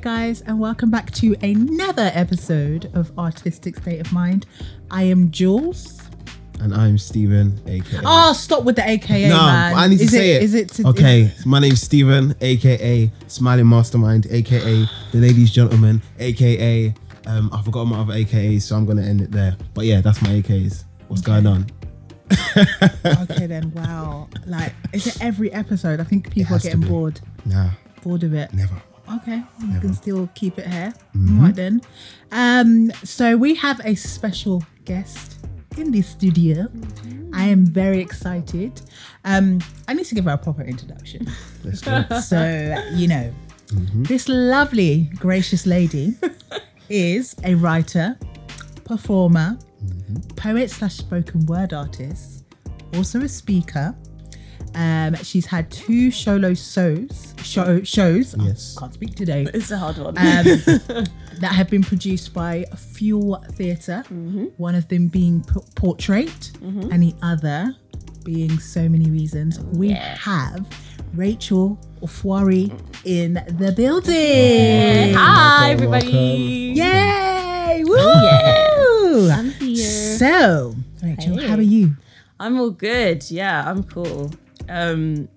Guys, and welcome back to another episode of Artistic State of Mind. I am Jules. And I'm Stephen, aka. Oh, stop with the AKA, no, man. I need to is say it. Is it? To, okay, my name's Stephen, aka Smiling Mastermind, aka The Ladies Gentleman, aka. Um, I forgot my other AKAs, so I'm gonna end it there. But yeah, that's my AKAs. What's going on? okay then. Wow. Like, is it every episode? I think people are getting bored. Nah, Bored of it. never. Okay, you can still keep it here. Mm-hmm. Right then. Um, so we have a special guest in the studio. I am very excited. Um, I need to give her a proper introduction. Let's go. So, you know, Mm-hmm. this lovely, gracious lady is a writer, performer, Mm-hmm. poet slash spoken word artist, also a speaker. Um, she's had two solo shows, show, shows. I Yes. can't speak today. It's a hard one. Um, that have been produced by Fuel Theatre. One of them being P- Portrait, and the other being So Many Reasons. We have Rachel Ofori in the building. Hi, Welcome, everybody. Yay! Woo! I'm here. So, Rachel, how are you? I'm all good. Yeah, I'm cool. Um,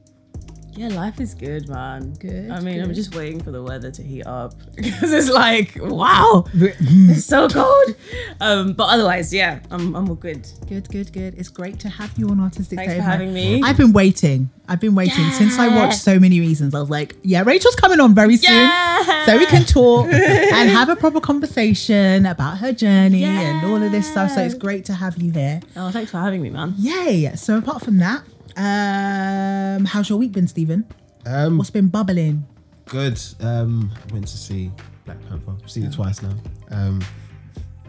yeah, life is good, man. Good, I mean, I'm just waiting for the weather to heat up because it's like, wow, it's so cold. Um, but otherwise, yeah, I'm, I'm all good. Good, good, good. It's great to have you on Artistic Thanks Day for having me. I've been waiting. I've been waiting since I watched so many reasons. I was like, yeah, Rachel's coming on very soon. Yeah. So we can talk and have a proper conversation about her journey and all of this stuff. So it's great to have you here. Oh, thanks for having me, man. Yay. So apart from that, um, how's your week been, Stephen? Um, What's been bubbling? good. Um, went to see Black Panther. I've seen it twice now. Um,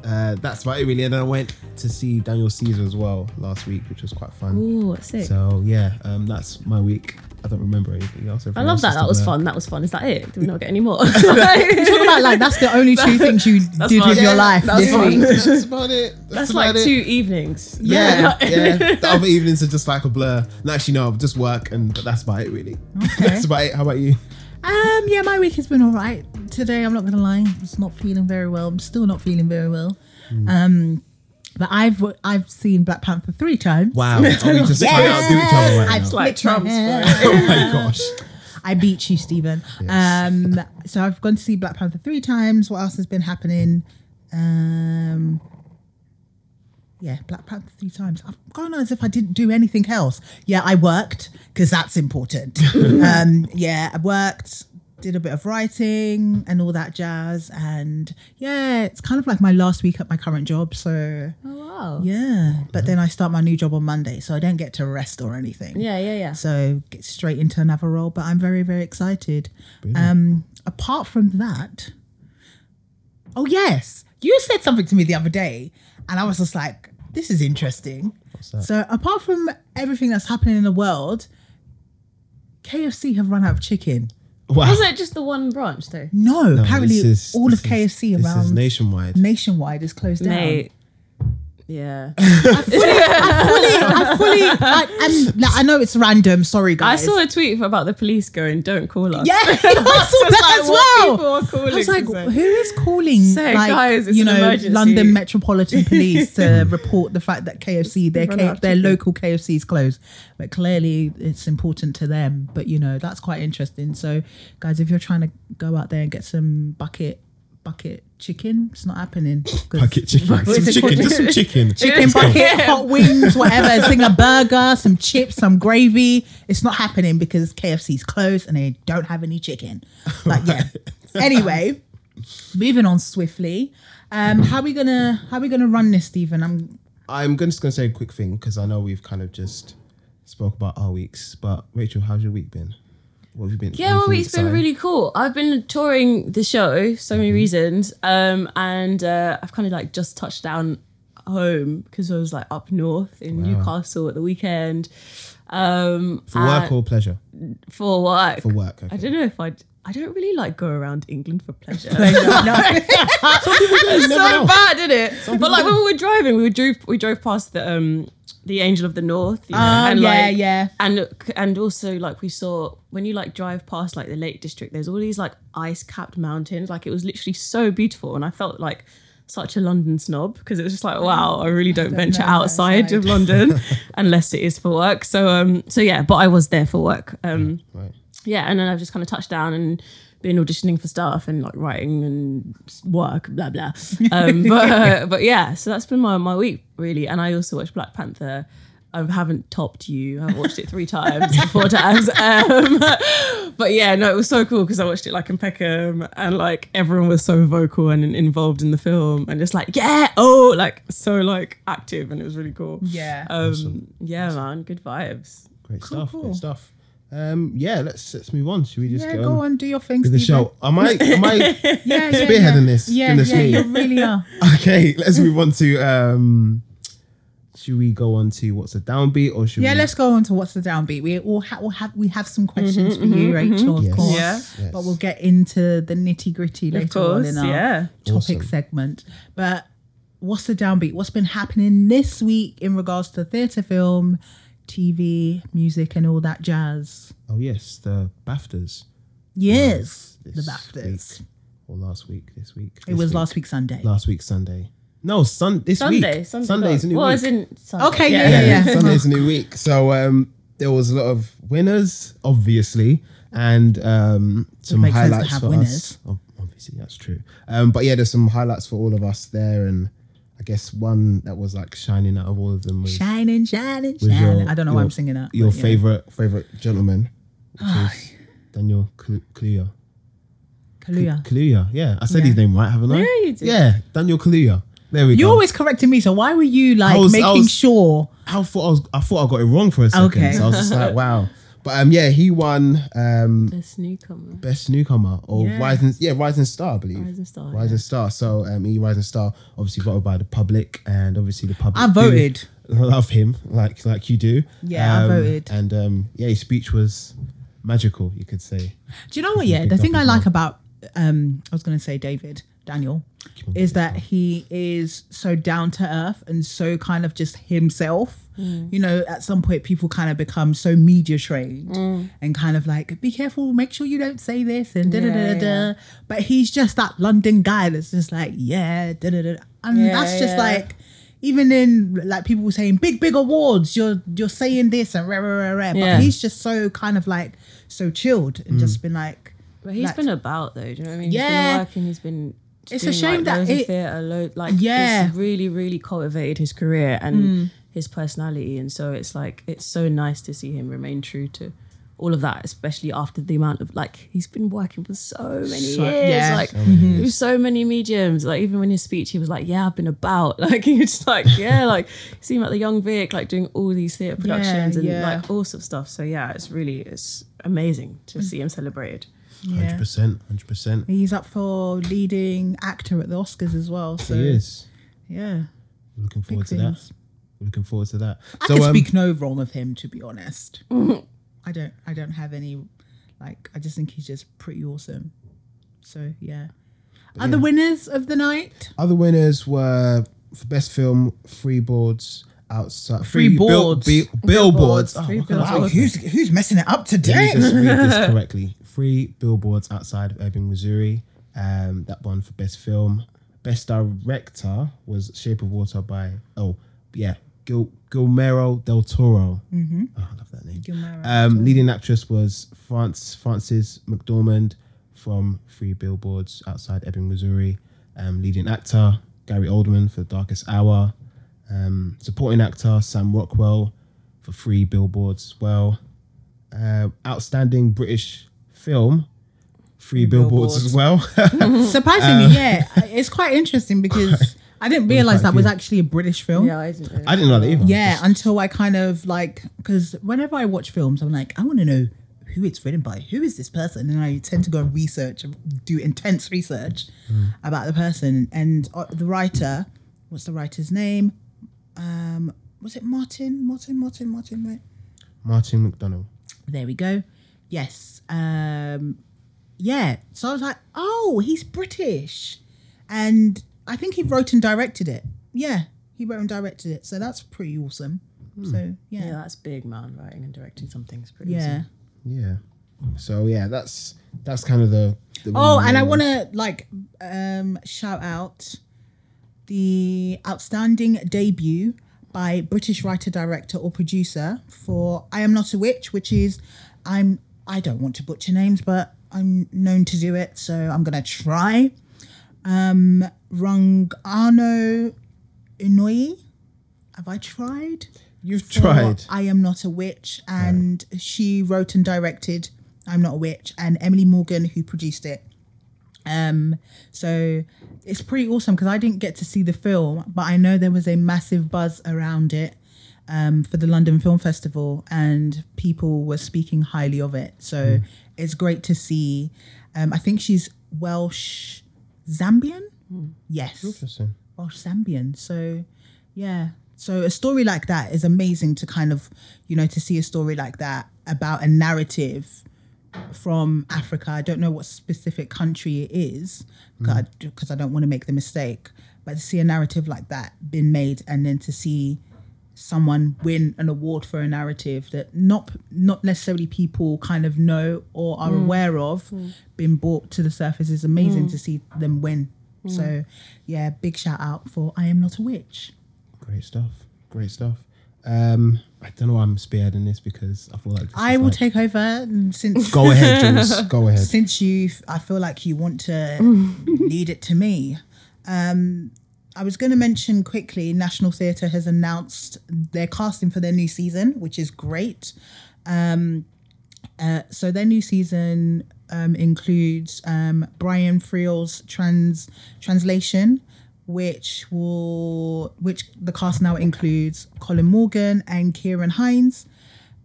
uh, that's about it really. And then I went to see Daniel Caesar as well last week, which was quite fun. Ooh, sick. So yeah, um, that's my week. I don't remember anything else. I love else that. is That was fun. That was fun. Is that it? Do we not get any more? Talk about like that's the only two things you That's did fine. with your life that's this fine. week. That's about it. That's, That's about like it. two evenings. Yeah, yeah. The other evenings are just like a blur. No, actually, no, just work, and but that's about it, really. that's about it. How about you? Um, yeah, my week has been all right. Today, I'm not gonna lie, I was not feeling very well. I'm still not feeling very well. Um, but I've I've seen Black Panther three times. Wow, are we just trying outdo each other right I've now? like flipped my Trump's. Oh my gosh. I beat you, Stephen. Um, so I've gone to see Black Panther three times. What else has been happening? Um, yeah, Black Panther three times. I'm going on as if I didn't do anything else. Yeah, I worked because that's important. um, yeah, I worked, did a bit of writing and all that jazz, and yeah, it's kind of like my last week at my current job. So Oh, wow. yeah, but then I start my new job on Monday, so I don't get to rest or anything. Yeah, yeah, yeah. So get straight into another role, but I'm very, very excited. Um, apart from that, oh yes, you said something to me the other day, and I was just like, "This is interesting." that? So apart from everything that's happening in the world, KFC have run out of chicken. Wow. Was it just the one branch though? No, No, apparently this is- all this of KFC is, This is around nationwide. nationwide is closed down. Mate. Yeah. I fully, I fully, I, and like, I know it's random. Sorry, guys. I saw a tweet about the police going, "Don't call us." Yeah, I saw that as like, well. people are I was like, calling who is calling? Say, like, guys, it's you know. London Metropolitan Police to report the fact that KFC, their K, their local KFC is closed. But clearly, it's important to them. But you know, that's quite interesting. So, guys, if you're trying to go out there and get some bucket bucket chicken, it's not happening. Bucket chicken. What Some chicken. called? Just some chicken. chicken bucket, hot wings, whatever. Sing a burger, some chips, some gravy. It's not happening because KFC's closed and they don't have any chicken. But yeah. anyway, moving on swiftly. Um, how are we gonna how are we gonna run this, Stephen? I'm I'm just gonna say a quick thing because I know we've kind of just spoke about our weeks. But Rachel, how's your week been? What have you been? Yeah, well, week's been really cool. I've been touring the show, so Mm-hmm. many reasons, um, and uh, I've kind of like just touched down home because I was like up north in Newcastle at the weekend. Um, for work and- or pleasure. for work. For work. I don't know if I'd. I don't really like go around England for pleasure. Some people do, you it's so bad, isn't it? But like when we were driving, we drove we drove past the um the Angel of the North. you know, Oh, and, yeah, like, yeah. and and also like we saw when you like drive past like the Lake District, there's all these like ice capped mountains. Like it was literally so beautiful, and I felt like such a London snob because it was just like, wow, I really don't, venture know outside outside. of London unless it is for work. So um, so yeah, but I was there for work. Um, Right. yeah, and then I've just kind of touched down and been auditioning for stuff and like writing and work, blah blah. Um, but uh, but yeah, so that's been my my week really. And I also watched Black Panther. I haven't topped you. I've watched it three times, four times. Um, but yeah, no, it was so cool because I watched it like in Peckham and like everyone was so vocal and involved in the film and just like yeah, oh, like so like active and it was really cool. Yeah. Um, yeah, man, good vibes. Great stuff. cool. Great stuff. Um, yeah, let's let's move on. Should we just Yeah, get go on on, do your thing, with the show? Am I am I Yeah, yeah, spearheading yeah. this? Yeah, Goodness yeah, me. you really are. Okay, let's move on to um should we go on to what's a downbeat or should Yeah, we let's go on to what's the downbeat. We all ha- we'll have we have some questions for you, Rachel, of Yes. course. Yeah. Yes. But we'll get into the nitty gritty later course, on in our yeah. topic Awesome. segment. But what's the downbeat? What's been happening this week in regards to theatre, film, TV, music, and all that jazz? Oh yes, the BAFTAs. Yes, the BAFTAs. week, or last week, this week. It was last week Sunday. last week Sunday. No, sun this Sunday, week. Sunday. Sunday's a new well, week. as in Sunday. Okay, yeah, yeah, yeah. Sunday's a new week. So um, there was a lot of winners, obviously, and um, some makes sense to highlights have for winners. us. Oh, obviously, that's true. Um, but yeah, there's some highlights for all of us there, and I guess one that was like shining out of all of them was Shining, shining, was shining. your- I don't know why I'm singing that. your you know. favorite favorite gentleman, which is Daniel Kal- Kaluuya. Kaluuya. Kaluuya, yeah, I said Yeah. his name right, haven't I? Yeah, you did. Yeah, Daniel Kaluuya. There we go. You're go. always correcting me, so why were you like I was- I making was- sure? I thought I was I thought I got it wrong for a second. Okay. So I was just like, wow. But um yeah, he won um Best newcomer. best newcomer or Yeah. rising yeah, rising star, I believe. Rising Star, Rising star. So um he rising star obviously voted by the public and obviously the public I do voted. love him like like you do. Yeah, I Um, voted. And um yeah, his speech was magical, you could say. Do you know what? Yeah, the thing I like about um, I was going to say David Daniel is that he is so down to earth and so kind of just himself. Mm. You know, at some point people kind of become so media trained Mm. and kind of like, be careful, make sure you don't say this and da da da da. da. But he's just that London guy that's just like, yeah, da da da. And Yeah, that's just yeah. like. Even in like people saying big big awards, you're you're saying this and rah rah rah rah. But Yeah. he's just so kind of like so chilled and just been like But he's like- been about though. Do you know what I mean? Yeah. He's been working. He's been. It's a shame like, that loads it- theatre, lo- like Yeah. it's really, really cultivated his career and Hmm. his personality, and so it's like it's so nice to see him remain true to all of that, especially after the amount of like he's been working for so many So- years, yeah. like So many through so many mediums. Like even when his speech, he was like, "Yeah, I've been about." Like he was like, "Yeah," like you see him at the Young Vic, like doing all these theatre productions and yeah. like all sorts of stuff. So yeah, it's really it's amazing to see him celebrated. Hundred yeah. percent, hundred percent. He's up for leading actor at the Oscars as well. So He is. yeah, We're looking big forward to things. that. Looking forward to that. I so can um, speak no wrong of him to be honest. I don't. I don't have any. Like I just think he's just pretty awesome. So yeah. Other winners of the night. Other winners were for best film, Free Boards outside. Free bill- Boards. bi- billboards. Billboards, Oh, Free what can I Billboards. say? who's who's messing it up Let me today? just read this correctly. Three billboards outside of Ebbing, Missouri. Um, that one for best film. Best director was Shape of Water by oh yeah Gil Guillermo del Toro. Mm-hmm. Oh, I love that name. Guillermo Um, leading actress was France Frances McDormand from Three Billboards outside Ebbing, Missouri. Um, leading actor Gary Oldman for The Darkest Hour. Um, supporting actor Sam Rockwell for Three Billboards as well. Uh, outstanding British film, Free Billboards, as well. Surprisingly, yeah, it's quite interesting because I didn't realize quite that was actually a British film. I didn't know. I didn't know that either. Yeah, until I kind of like because whenever I watch films, I'm like, I want to know who it's written by. Who is this person? And I tend to go and research, do intense research about the person and uh, the writer. What's the writer's name? Um, was it Martin? Martin? Martin? Martin? Right? Martin McDonald. There we go. Yes. Um, yeah. So I was like, oh, he's British, and I think he wrote and directed it. Yeah, he wrote and directed it. So that's pretty awesome. So Yeah, yeah, that's big, man. Writing and directing something's pretty yeah. awesome. Yeah. So yeah, that's that's kind of the. the Oh, and I want to like um shout out the outstanding debut by British writer, director, or producer for "I Am Not a Witch," which is I'm I don't want to butcher names, but I'm known to do it, so I'm gonna try. Um, Rungano Nyoni. Have I tried? You've for tried. I Am Not a Witch, and she wrote and directed I'm Not a Witch, and Emily Morgan, who produced it. Um, so it's pretty awesome because I didn't get to see the film, but I know there was a massive buzz around it um, for the London Film Festival, and people were speaking highly of it. So it's great to see. Um, I think she's Welsh Zambian. Yes. Interesting. Welsh Zambian. So, yeah. So a story like that is amazing to kind of, you know, to see a story like that about a narrative from Africa. I don't know what specific country it is because I don't want to make the mistake. But to see a narrative like that been made and then to see someone win an award for a narrative that not not necessarily people kind of know or are aware of being brought to the surface is amazing to see them win. So yeah, big shout out for I am not a witch. Great stuff. Great stuff. Um, I don't know why I'm spearheading this because I feel like I will like- take over since Go ahead, Jules. Go ahead. since you I feel like you want to lead it to me. Um, I was going to mention quickly National Theatre has announced their casting for their new season, which is great. Um, uh, so their new season um, includes um, Brian Friel's trans translation, which will which the cast now includes Colin Morgan and Ciarán Hinds.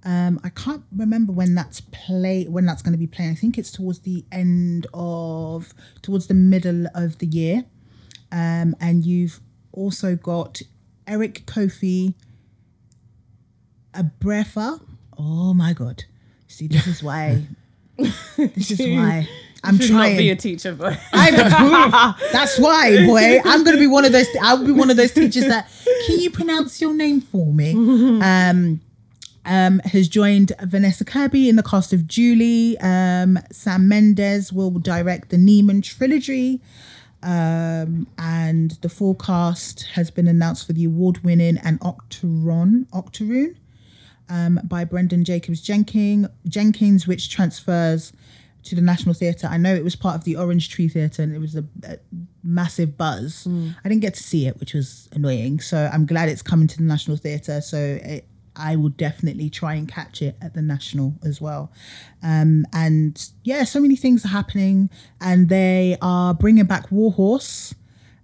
Um, I can't remember when that's play when that's going to be playing. I think it's towards the end of towards the middle of the year. Um, and you've also got Eric Kofi Abrefa. Oh my god! See, this is why. this is why I'm Should trying. not be a teacher, but I, that's why, boy. I'm gonna be one of those. I'll be one of those teachers that. Can you pronounce your name for me? Um, um, has joined Vanessa Kirby in the cast of Julie. Um, Sam Mendes will direct the Lehman trilogy. Um, and the forecast has been announced for the award-winning and Octaron, Octoroon um, by Branden Jacobs Jenkins, Jenkins, which transfers to the National Theatre. I know it was part of the Orange Tree Theatre and it was a, a massive buzz. I didn't get to see it, which was annoying. So I'm glad it's coming to the National Theatre. So it, I will definitely try and catch it at the National as well. Um, and yeah, so many things are happening, and they are bringing back Warhorse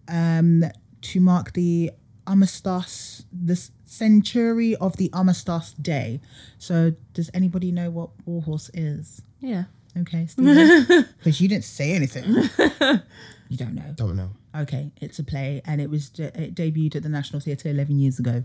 um, to mark the Armistice, the century of the Armistice Day. So, does anybody know what Warhorse is? yeah. Okay, because you didn't say anything. you don't know. Don't know. Okay, it's a play, and it was de- it debuted at the National Theatre eleven years ago.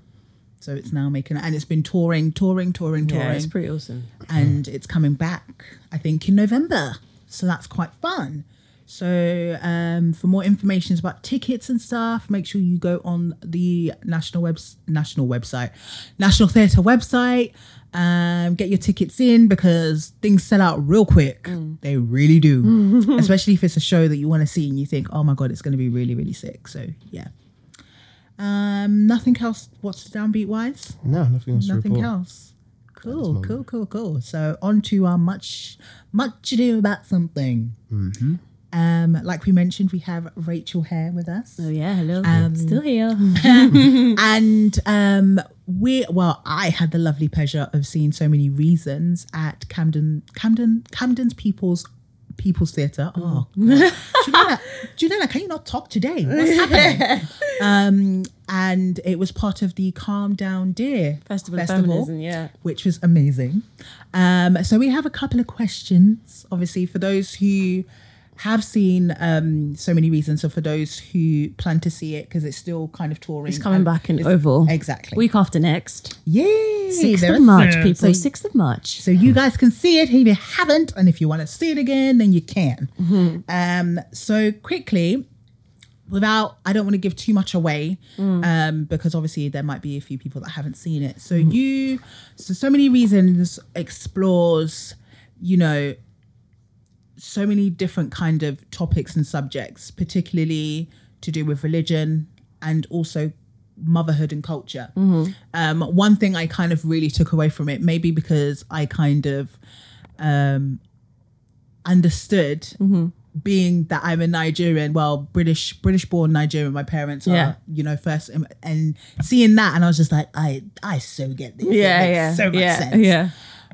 So it's now making, and it's been touring, touring, touring, touring Yeah, it's pretty awesome. and it's coming back i think in november. So that's quite fun. So um, for more information about tickets and stuff make sure you go on the national webs national website national theatre website um, get your tickets in because things sell out real quick. They really do. Especially if it's a show that you want to see and you think oh my god it's going to be really really sick. So yeah um, nothing else what's downbeat wise No, nothing else nothing report. else. Cool, cool, cool, cool. So on to our much, much ado about something. Mm-hmm. Um, like we mentioned, we have Rachel Hare with us, Oh yeah, hello. Um, Still here. and um, we well, I had the lovely pleasure of seeing so many reasons at Camden, Camden, Camden's People's People's Theatre. Oh, God. Juliana, Juliana, can you not talk today? What's happening? um, and it was part of the Calm Down Dear Festival, Feminism, yeah. which was amazing. Um, so we have a couple of questions, obviously, for those who have seen um, so many reasons, So for those who plan to see it because it's still kind of touring. It's coming back in it's- Oval. Exactly. Week after next. Yay! 6th of March, some- people. So, 6th of March. so you guys can see it if you haven't, and if you want to see it again, then you can. Um, so quickly, without I don't want to give too much away Mm. um because obviously there might be a few people that haven't seen it. So Mm-hmm. you so so many reasons explores, you know, so many different kind of topics and subjects, particularly to do with religion and also motherhood and culture. Um, one thing I kind of really took away from it, maybe because I kind of um, understood being that I'm a Nigerian, well, British, British born Nigerian. My parents are, you know, first, and, and seeing that, and I was just like, I, I so get this. It Yeah, makes yeah, so much yeah, sense. yeah.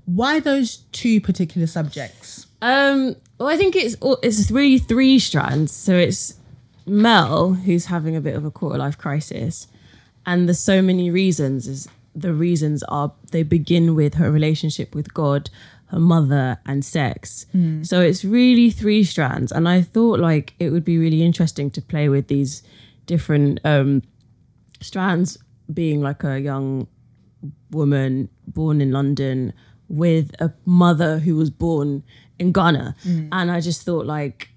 Why those two particular subjects? Um, well, I think it's it's really three strands. So it's Mel who's having a bit of a quarter life crisis, and there's so many reasons. Is the reasons are they begin with her relationship with God, her mother, and sex. So it's really three strands, and I thought like it would be really interesting to play with these different um, strands, being like a young woman born in London with a mother who was born in Ghana. And I just thought like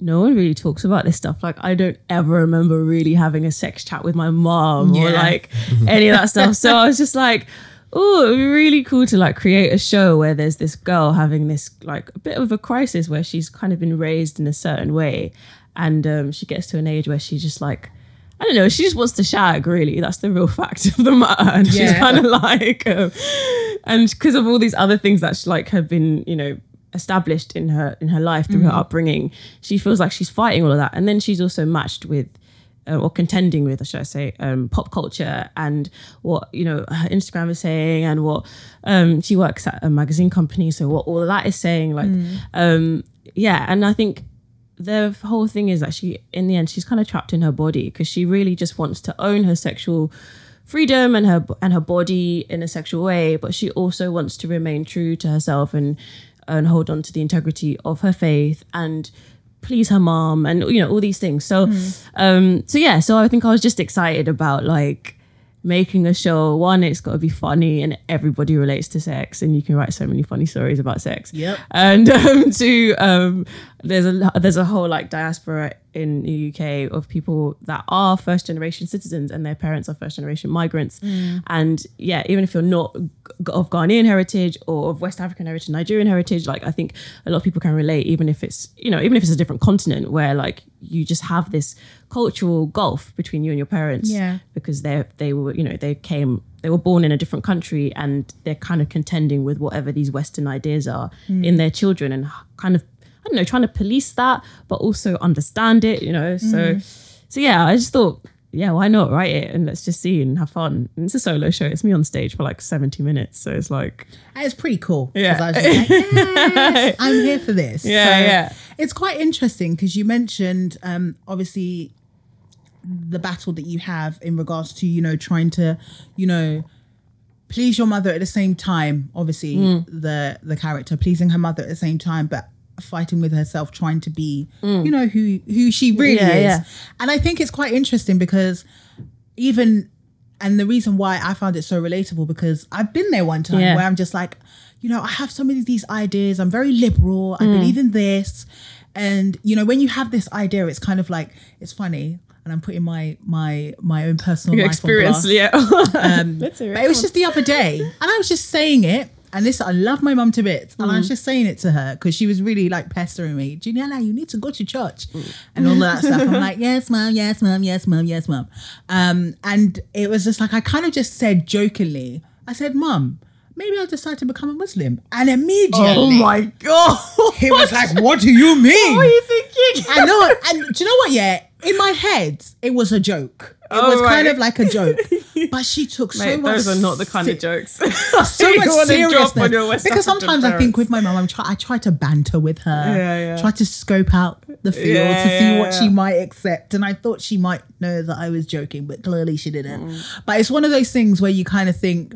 no one really talks about this stuff. Like I don't ever remember really having a sex chat with my mom or like any of that stuff. So I was just like, oh, it'd be really cool to like create a show where there's this girl having this like a bit of a crisis where she's kind of been raised in a certain way. And um, she gets to an age where she just like I don't know. She just wants to shag. Really, that's the real fact of the matter. And she's kind of like, um, and because of all these other things that she, like have been, you know, established in her in her life through her upbringing, she feels like she's fighting all of that. And then she's also matched with. Uh, or contending with, I should I say, um, pop culture and what you know her Instagram is saying, and what um, she works at a magazine company, so what all of that is saying, like, um, yeah. And I think the whole thing is that she in the end she's kind of trapped in her body because she really just wants to own her sexual freedom and her and her body in a sexual way but she also wants to remain true to herself and and hold on to the integrity of her faith and please her mom and you know all these things. So um so yeah so i think i was just excited about like making a show. One it's got to be funny and everybody relates to sex and you can write so many funny stories about sex. Yep. and um, two, um, there's a there's a whole like diaspora in the UK of people that are first generation citizens and their parents are first generation migrants. Mm. And yeah, even if you're not of Ghanaian heritage or of West African heritage, Nigerian heritage, like I think a lot of people can relate, even if it's you know even if it's a different continent where like you just have this cultural gulf between you and your parents Yeah. because they they were you know they came they were born in a different country and they're kind of contending with whatever these western ideas are mm. in their children and kind of i don't know trying to police that but also understand it you know so so yeah i just thought yeah why not write it and let's just see and have fun and it's a solo show it's me on stage for like 70 minutes so it's like it's pretty cool. Yeah. I was just like, yes, here for this. Yeah, So yeah. It's quite interesting because you mentioned um, obviously the battle that you have in regards to, you know, trying to, you know, please your mother at the same time, obviously Mm. the the character pleasing her mother at the same time, but fighting with herself, trying to be, Mm. you know, who who she really Yeah, is. yeah. And I think it's quite interesting because even and the reason why I found it so relatable because I've been there one time Yeah. where I'm just like, you know, I have some of these ideas. I'm very liberal. Mm. I believe in this, and you know, when you have this idea, it's kind of like it's funny. And I'm putting my my my own personal life experience on blast. yeah Um, Let's hear it. but it was just the other day, and I was just saying it. And this, I love my mum to bits, and I Mm. was just saying it to her because she was really like pestering me. Juliana, you need to go to church, Mm. and all that stuff. I'm like, yes, mum, yes, mum, yes, mum, yes, mum. Um, and it was just like I kind of just said jokingly, I said, mum, maybe I'll decide to become a Muslim, and immediately, oh my god he was like, what do you mean? what are you thinking I know, and do you know what? Yeah, in my head, it was a joke. It Oh, was kind of like a joke, but she took so Mate, much. those are not the kind se- of jokes So much seriousness. on your because sometimes I think with my mum, I'm try, I try to banter with her, Yeah, yeah. try to scope out the field Yeah, to see what she might accept, and I thought she might know that I was joking, but clearly she didn't. Mm. But it's one of those things where you kind of think.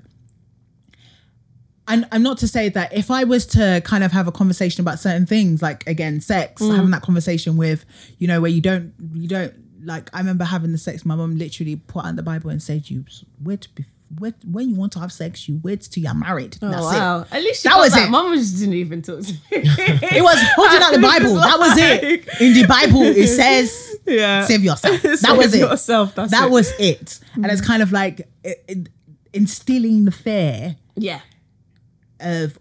And I'm not to say that if I was to kind of have a conversation about certain things, like again, sex, Mm. having that conversation with, you know, where you don't, you don't like. I remember having the sex. My mom literally put out the Bible and said, "You wait, bef- wait when you want to have sex, you wait till you're married." Oh, That's wow. it. At least That was that. it. Mom just didn't even talk to me. It was holding out the Bible. That was it. In the Bible, it says Yeah. save yourself. that Save was it. yourself, that's that it. was it. And it's kind of like it, it, instilling the fear Yeah. Of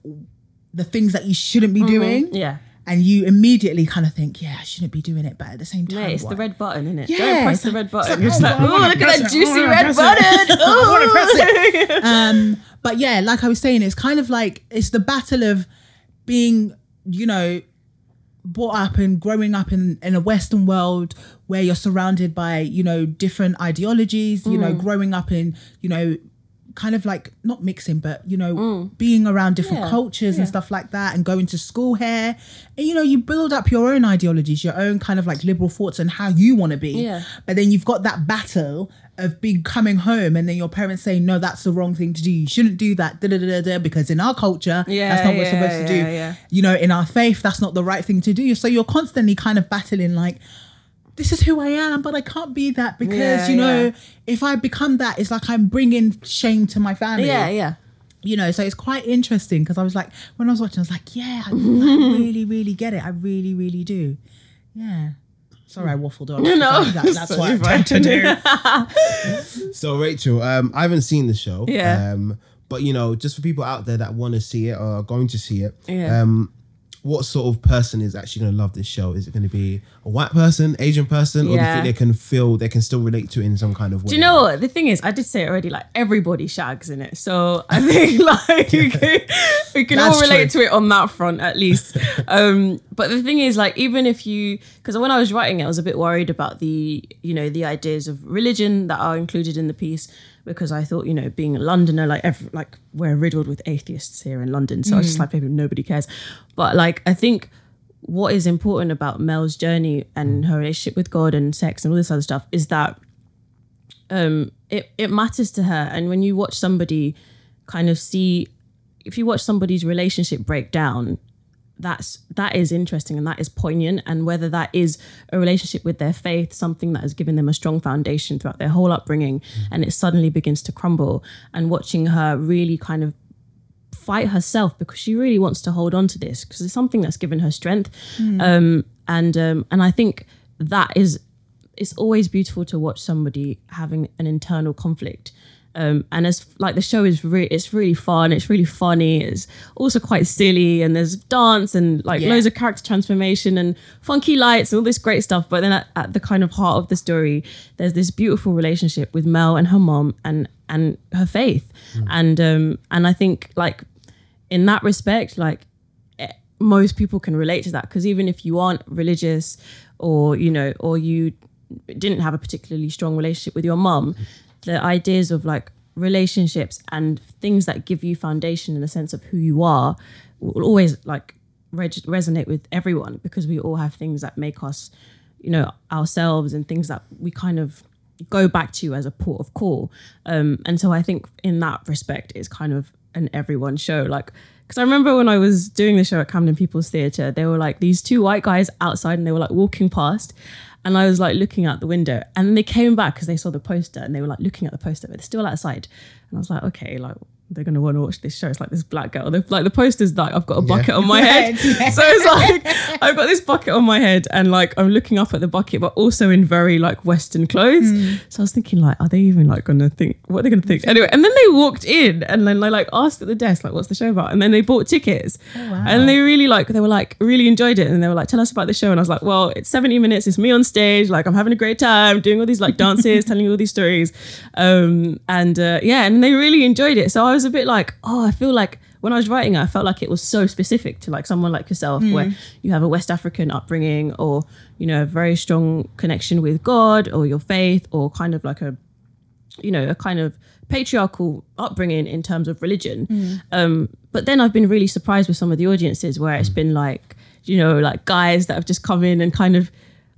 the things that you shouldn't be doing. Mm-hmm. Yeah. And you immediately kind of think, yeah, I shouldn't be doing it, but at the same time, Mate, it's what? the red button, isn't it? Yeah, Don't press the red it's button. like, oh, like, oh, look at that juicy red button. it. I wanna press Oh. it. um, but yeah, like I was saying, it's kind of like it's the battle of being, you know, brought up and growing up in, in a Western world where you're surrounded by, you know, different ideologies, you know, growing up in, you know, kind of like not mixing, but you know, mm. being around different Yeah, cultures and stuff like that and going to school here. And you know, you build up your own ideologies, your own kind of like liberal thoughts and how you want to be. Yeah. But then you've got that battle of being coming home and then your parents saying, No, that's the wrong thing to do. You shouldn't do that. Da, da, da, da, because in our culture, Yeah, that's not what we're yeah, supposed to do. yeah, yeah. You know, in our faith, that's not the right thing to do. So you're constantly kind of battling like, this is who I am, but I can't be that because, Yeah, you know, yeah. if I become that, it's like I'm bringing shame to my family Yeah, yeah. you know so it's quite interesting because i was like when i was watching i was like yeah I, I really really get it i really really do yeah sorry i waffled on No, that, that's so what i'm fine. trying to do So Rachel, um, I haven't seen the show. Yeah. Um, but you know, just for people out there that want to see it or are going to see it, Yeah. um, what sort of person is actually going to love this show? Is it going to be a white person, Asian person, or do you Yeah. think they can feel they can still relate to it in some kind of way? Do you know what? The thing is, I did say it already, like everybody shags in it. So I think like we can all relate true. to it on that front at least. um, but the thing is, like, even if you because when I was writing it, I was a bit worried about the, you know, the ideas of religion that are included in the piece because I thought, you know, being a Londoner, like every, like we're riddled with atheists here in London. So I was just like, maybe nobody cares. But like I think what is important about Mel's journey and her relationship with God and sex and all this other stuff is that um it, it matters to her and when you watch somebody kind of see if you watch somebody's relationship break down that's that is interesting and that is poignant. And whether that is a relationship with their faith something that has given them a strong foundation throughout their whole upbringing and it suddenly begins to crumble and watching her really kind of fight herself because she really wants to hold on to this because it's something that's given her strength. Um and um and i think that is it's always beautiful to watch somebody having an internal conflict um, and as like the show is really it's really fun it's really funny it's also quite silly and there's dance and like Yeah. loads of character transformation and funky lights and all this great stuff. But then at, at the kind of heart of the story there's this beautiful relationship with mel and her mom and and her faith. And um and i think like in that respect like eh, most people can relate to that because even if you aren't religious or you know or you didn't have a particularly strong relationship with your mum the ideas of like relationships and things that give you foundation in the sense of who you are will always like resonate with everyone because we all have things that make us you know ourselves and things that we kind of go back to as a port of call. Um and so i think in that respect it's kind of an everyone show. Like because i remember when i was doing the show at camden people's theatre there were like these two white guys outside and they were like walking past and i was like looking out the window and then they came back because they saw the poster and they were like looking at the poster but they're still outside. And i was like okay like they're gonna want to watch this show. It's like this black girl. They're, like the poster's like I've got a bucket on my head, Yeah. so it's like I've got this bucket on my head, and like I'm looking up at the bucket, but also in very like Western clothes. So I was thinking, like, are they even like gonna think what are they gonna think? Anyway, and then they walked in, and then they like asked at the desk, like, what's the show about? And then they bought tickets, and they really like they were like really enjoyed it, and they were like, tell us about the show, and I was like, well, it's 70 minutes, it's me on stage, like I'm having a great time doing all these like dances, telling you all these stories, um, and uh, yeah, and they really enjoyed it. So I was a bit like, oh, I feel like when I was writing it, I felt like it was so specific to like someone like yourself, where hmm. you have a West African upbringing, or you know, a very strong connection with God, or your faith, or kind of like a, you know, a kind of patriarchal upbringing in terms of religion. Hmm. Um, but then I've been really surprised with some of the audiences where it's hmm. been like, you know, like guys that have just come in and kind of,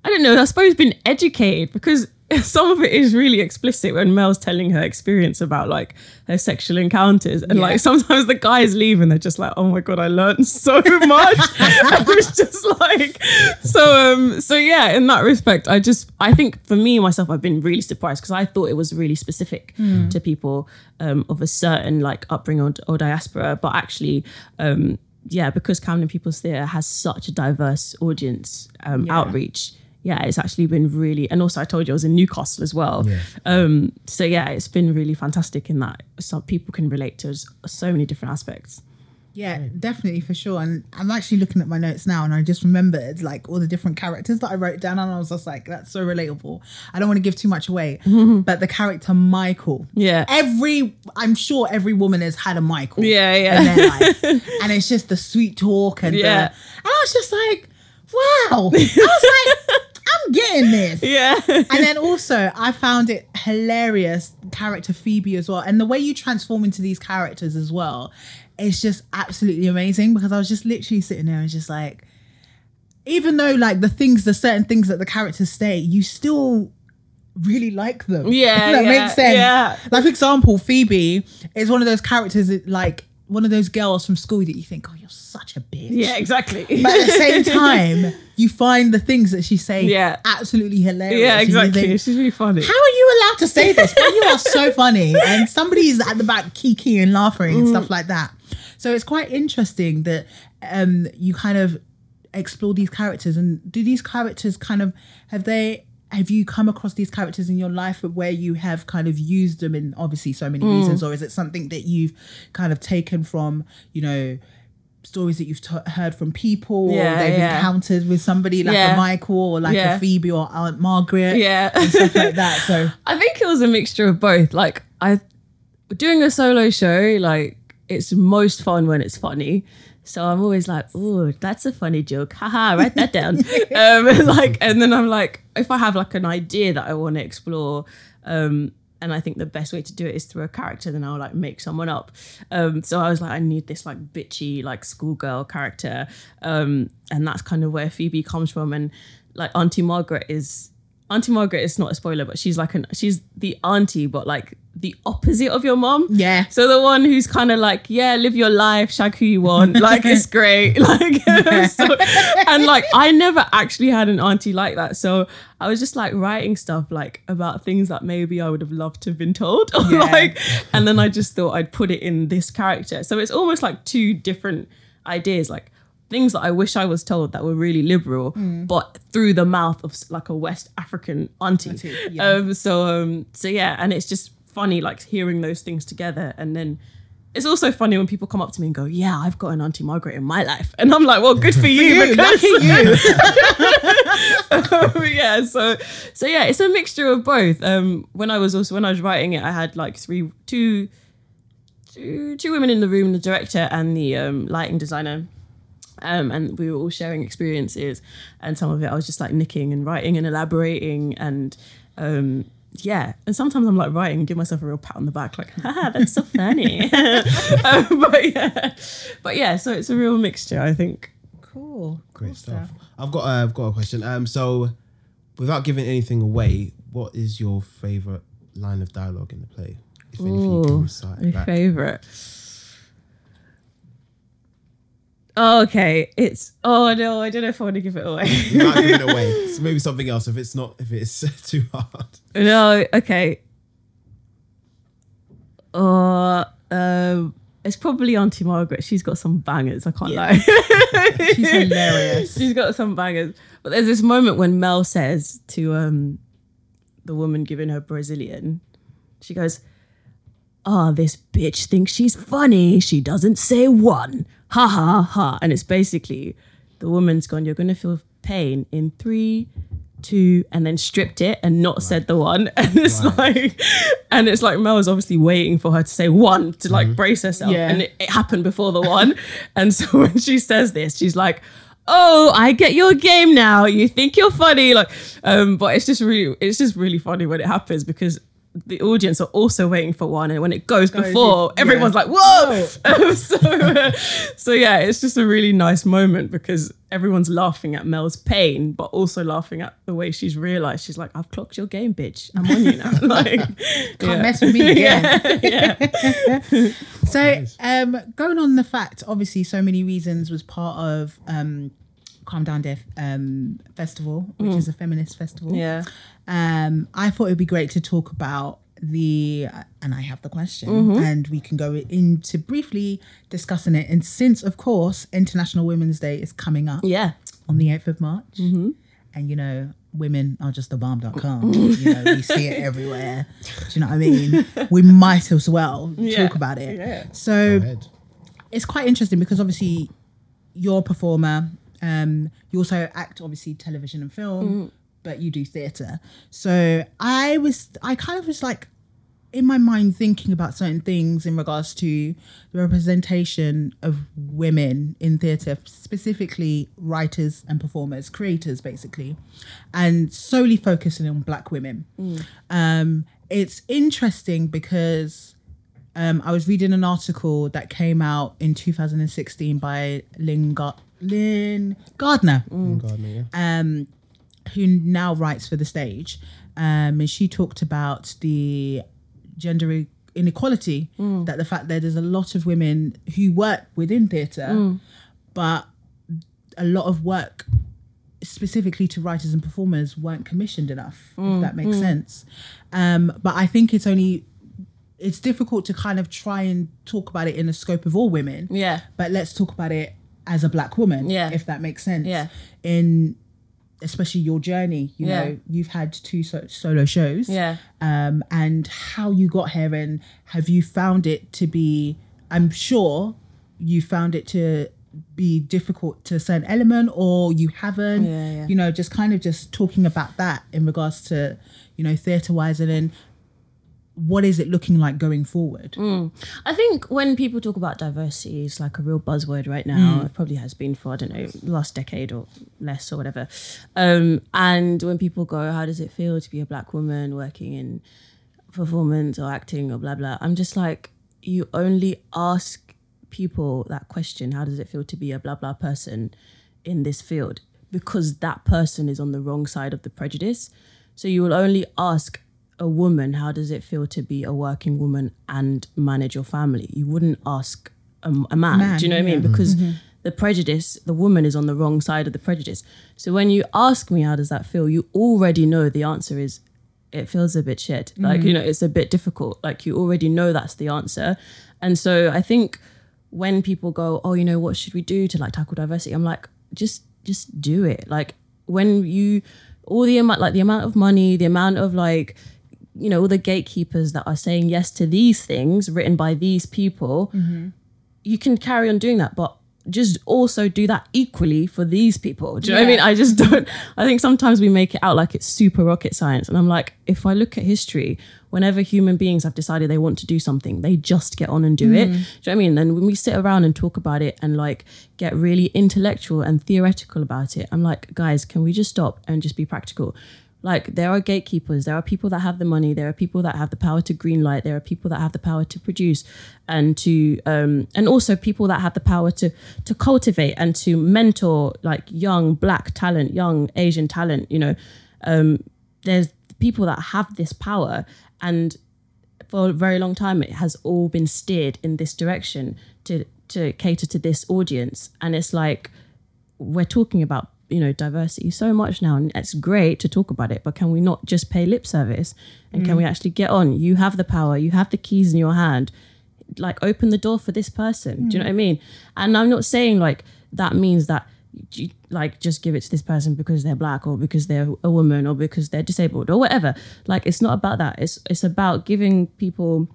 I don't know, I suppose been educated because some of it is really explicit when Mel's telling her experience about like her sexual encounters. And Yeah. like sometimes the guys leave and they're just like, oh my God, I learned so much. and was just like, so, um, so yeah, in that respect, I just, I think for me, myself, I've been really surprised because I thought it was really specific to people um, of a certain like upbringing or, or diaspora. But actually, um, yeah, because Camden People's Theatre has such a diverse audience um, Yeah. outreach, yeah, it's actually been really, and also I told you I was in Newcastle as well. Yeah. Um, so yeah, it's been really fantastic in that some people can relate to s- so many different aspects. Yeah, definitely for sure. And I'm actually looking at my notes now, and I just remembered like all the different characters that I wrote down, and I was just like, "That's so relatable." I don't want to give too much away, but the character Michael, Yeah. every I'm sure every woman has had a Michael, Yeah, yeah. in their life, and it's just the sweet talk and the- Yeah. and I was just like, "Wow!" I was like, "I'm getting this." Yeah. and then also I found it hilarious character Phoebe as well, and the way you transform into these characters as well, it's just absolutely amazing because I was just literally sitting there and just like, even though like the things, the certain things that the characters say, you still really like them. Yeah, that yeah, makes sense. yeah. Like for example, Phoebe is one of those characters that like one of those girls from school that you think, oh, you're such a bitch. Yeah, exactly. But at the same time, you find the things that she say Yeah. absolutely hilarious. yeah, exactly. think, She's really funny. how are you allowed to say this? But you are so funny. And somebody's at the back kiki and laughing and Mm. stuff like that. So it's quite interesting that um, you kind of explore these characters. And do these characters kind of have they have you come across these characters in your life where you have kind of used them in obviously so many Mm. reasons, or is it something that you've kind of taken from you know? Stories that you've t- heard from people, or Yeah, they've yeah. encountered with somebody like Yeah. a Michael or like a Phoebe or Aunt Margaret, Yeah. and stuff like that. So I think it was a mixture of both. Like I doing a solo show, like it's most fun when it's funny. So I'm always like, oh, that's a funny joke. Haha, write that down. um, like, and then I'm like, if I have like an idea that I want to explore, um, and I think the best way to do it is through a character, then I'll like make someone up. Um, so I was like, I need this like bitchy, like schoolgirl character. Um, and that's kind of where Phoebe comes from. And like Auntie Margaret is Auntie Margaret is not a spoiler, but she's like an she's the auntie, but like the opposite of your mom. Yeah. So the one who's kind of like, yeah, live your life, shag who you want, like it's great, like, so- and like I never actually had an auntie like that. So I was just like writing stuff like about things that maybe I would have loved to have been told, or Yeah. like, and then I just thought I'd put it in this character. So it's almost like two different ideas, like things that I wish I was told that were really liberal, but through the mouth of like a West African auntie. Auntie, yeah. Um, so um, so yeah, and it's just funny like hearing those things together, and then. It's also funny when people come up to me and go, "Yeah, I've got an Auntie Margaret in my life," and I'm like, "Well, good for you, you, because- lucky you. yeah, so so yeah, it's a mixture of both. Um, when I was also when I was writing it, I had like three, two, two, two women in the room, the director and the um, lighting designer. Um, and we were all sharing experiences, and some of it I was just like nicking and writing and elaborating, and um, yeah. And sometimes I'm like writing, give myself a real pat on the back, like, "Haha, that's so funny." um, but yeah, but yeah. So it's a real mixture, I think. Cool. Great cool stuff. I've got uh, I've got a question. Um, so without giving anything away, what is your favorite line of dialogue in the play? If anything you can recite my back. favorite. Oh, okay, it's oh no, I don't know if I want to give it away. Without giving it away. So maybe something else if it's not if it's too hard. no, okay. Uh, um, it's probably Auntie Margaret. She's got some bangers. I can't lie. She's hilarious. She's got some bangers. But there's this moment when Mel says to um the woman giving her Brazilian, she goes, Oh, this bitch thinks she's funny. She doesn't say one. Ha ha ha. And it's basically the woman's gone, You're gonna feel pain in three, two, and then stripped it and not said the one. And it's like and it's like Mel is obviously waiting for her to say one to like brace herself. Yeah. And it, it happened before the one. and so when she says this, she's like, oh, I get your game now. You think you're funny, like, um, but it's just really, it's just really funny when it happens because the audience are also waiting for one, and when it goes, before, yeah. everyone's like, whoa! Um, so, uh, so yeah, it's just a really nice moment because everyone's laughing at Mel's pain, but also laughing at the way she's realized she's like, I've clocked your game, bitch. I'm on you now. like, Can't mess with me again. yeah. So, um, going on the fact, obviously, so many reasons was part of um, Calm Down Dear um, Festival, which is a feminist festival. yeah. Um, I thought it would be great to talk about the, and I have the question, Mm-hmm. and we can go into briefly discussing it. And since, of course, International Women's Day is coming up Yeah. on the 8th of March, Mm-hmm. and you know, women are just the bomb.com. you know, we see it everywhere. Do you know what I mean? We might as well talk about it. Yeah. So it's quite interesting because obviously you're a performer. Um, you also act obviously television and film, but you do theatre. So I was, I kind of was like in my mind thinking about certain things in regards to the representation of women in theatre, specifically writers and performers, creators basically, and solely focusing on black women. Um, it's interesting because um, I was reading an article that came out in 2016 by Lyn, Gar- Lyn Gardner. Gardner, yeah. um, who now writes for the stage, um, and she talked about the gender inequality that the fact that there's a lot of women who work within theatre, but a lot of work specifically to writers and performers weren't commissioned enough if that makes sense. Um but i think it's only it's difficult to kind of try and talk about it in the scope of all women. Yeah. but let's talk about it as a black woman Yeah. if that makes sense Yeah. in especially your journey you Yeah. know you've had two so- solo shows Yeah. um and how you got here and have you found it to be i'm sure you found it to be difficult to a certain element or you haven't Yeah, yeah. you know just kind of just talking about that in regards to you know theatre wise and then what is it looking like going forward I think when people talk about diversity, it's like a real buzzword right now. It probably has been for I don't know last decade or less or whatever. Um, and when people go, "How does it feel to be a black woman working in performance or acting or blah blah?" I'm just like, you only ask people that question, "How does it feel to be a blah blah person in this field?" Because that person is on the wrong side of the prejudice. So you will only ask a woman, how does it feel to be a working woman and manage your family? You wouldn't ask a, a man, Man, Do you know what I mean? yeah. Because mm-hmm. the prejudice, the woman is on the wrong side of the prejudice. So when you ask me, how does that feel? You already know the answer is, it feels a bit shit. Like, mm-hmm. you know, it's a bit difficult. Like, you already know that's the answer. And so I think when people go, oh, you know, what should we do to like tackle diversity? I'm like, just, just do it. Like, when you, all the amount, like the amount of money, the amount of like, you know, all the gatekeepers that are saying yes to these things written by these people, mm-hmm. you can carry on doing that, but just also do that equally for these people. Do you know what I mean? I just don't. I think sometimes we make it out like it's super rocket science. And I'm like, if I look at history, whenever human beings have decided they want to do something, they just get on and do it. Mm. Do you know what I mean? And when we sit around and talk about it and like get really intellectual and theoretical about it, I'm like, guys, can we just stop and just be practical? Like there are gatekeepers, there are people that have the money, there are people that have the power to green light, there are people that have the power to produce and to um and also people that have the power to to cultivate and to mentor like young black talent, young Asian talent, you know. Um there's people that have this power and for a very long time it has all been steered in this direction to to cater to this audience. And it's like we're talking about you know diversity so much now and it's great to talk about it but can we not just pay lip service? And can we mm. actually get on? You have the power you have the keys in your hand. Like open the door for this person. Do you know what i mm. mean? And i'm not saying like that means that you, like just give it to this person because they're black or because they're a woman or because they're disabled or whatever. Like it's not about that. It's it's about giving people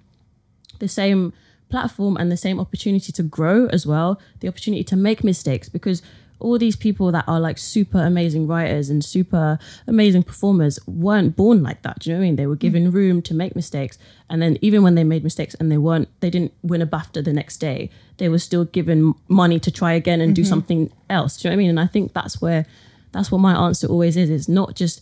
the same platform and the same opportunity to grow as well, the opportunity to make mistakes because all these people that are like super amazing writers and super amazing performers weren't born like that. Do you know what I mean? They were mm. given room to make mistakes. And then even when they made mistakes and they weren't, they didn't win a BAFTA the next day, they were still given money to try again and do mm-hmm. something else. Do you know what I mean? And I think that's where, that's what my answer always is. It's not just,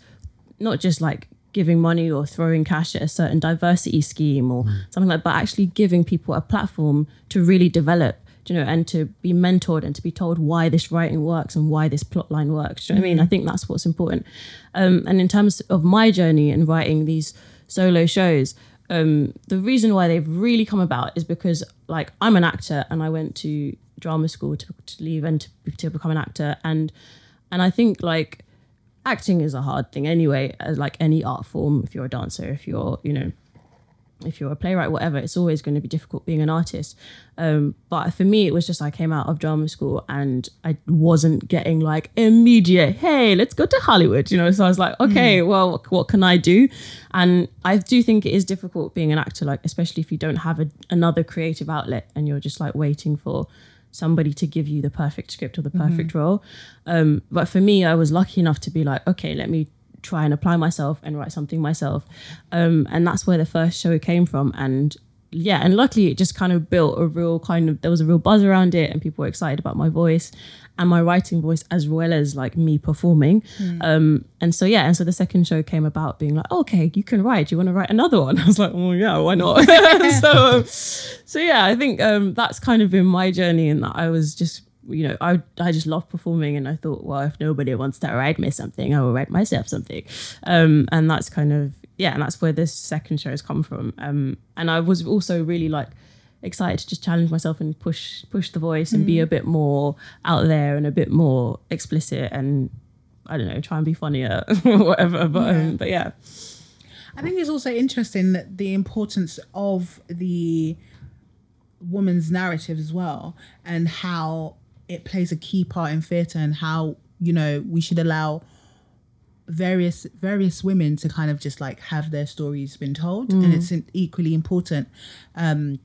not just like giving money or throwing cash at a certain diversity scheme or mm. something like that, but actually giving people a platform to really develop you know and to be mentored and to be told why this writing works and why this plot line works do you know what i mean? I think that's what's important. Um, and in terms of my journey in writing these solo shows um, the reason why they've really come about is because like i'm an actor and i went to drama school to, to leave and to, to become an actor. And and i think like acting is a hard thing anyway like any art form if you're a dancer if you're you know if you're a playwright, whatever, it's always going to be difficult being an artist. Um, but for me, it was just I came out of drama school and I wasn't getting like immediate, hey, let's go to Hollywood, you know. So I was like, okay, well, what can I do? And I do think it is difficult being an actor, like especially if you don't have a, another creative outlet and you're just like waiting for somebody to give you the perfect script or the perfect role. Um, but for me, I was lucky enough to be like, okay, let me try and apply myself and write something myself. Um, and that's where the first show came from. And yeah, and luckily it just kind of built a real kind of there was a real buzz around it and people were excited about my voice and my writing voice as well as like me performing. Um, and so yeah, and so the second show came about being like, okay, you can write. Do you want to write another one? I was like, well, yeah, why not? so um, so yeah, I think um, that's kind of been my journey that I was just you know, I I just love performing, and I thought, well, if nobody wants to write me something, I will write myself something, um, and that's kind of yeah, and that's where this second show has come from. Um, and I was also really like excited to just challenge myself and push push the voice and be a bit more out there and a bit more explicit and I don't know, try and be funnier or whatever. But um, but yeah, I think it's also interesting that the importance of the woman's narrative as well, and how it plays a key part in theatre, and how you know we should allow various various women to kind of just like have their stories been told, and it's equally important um,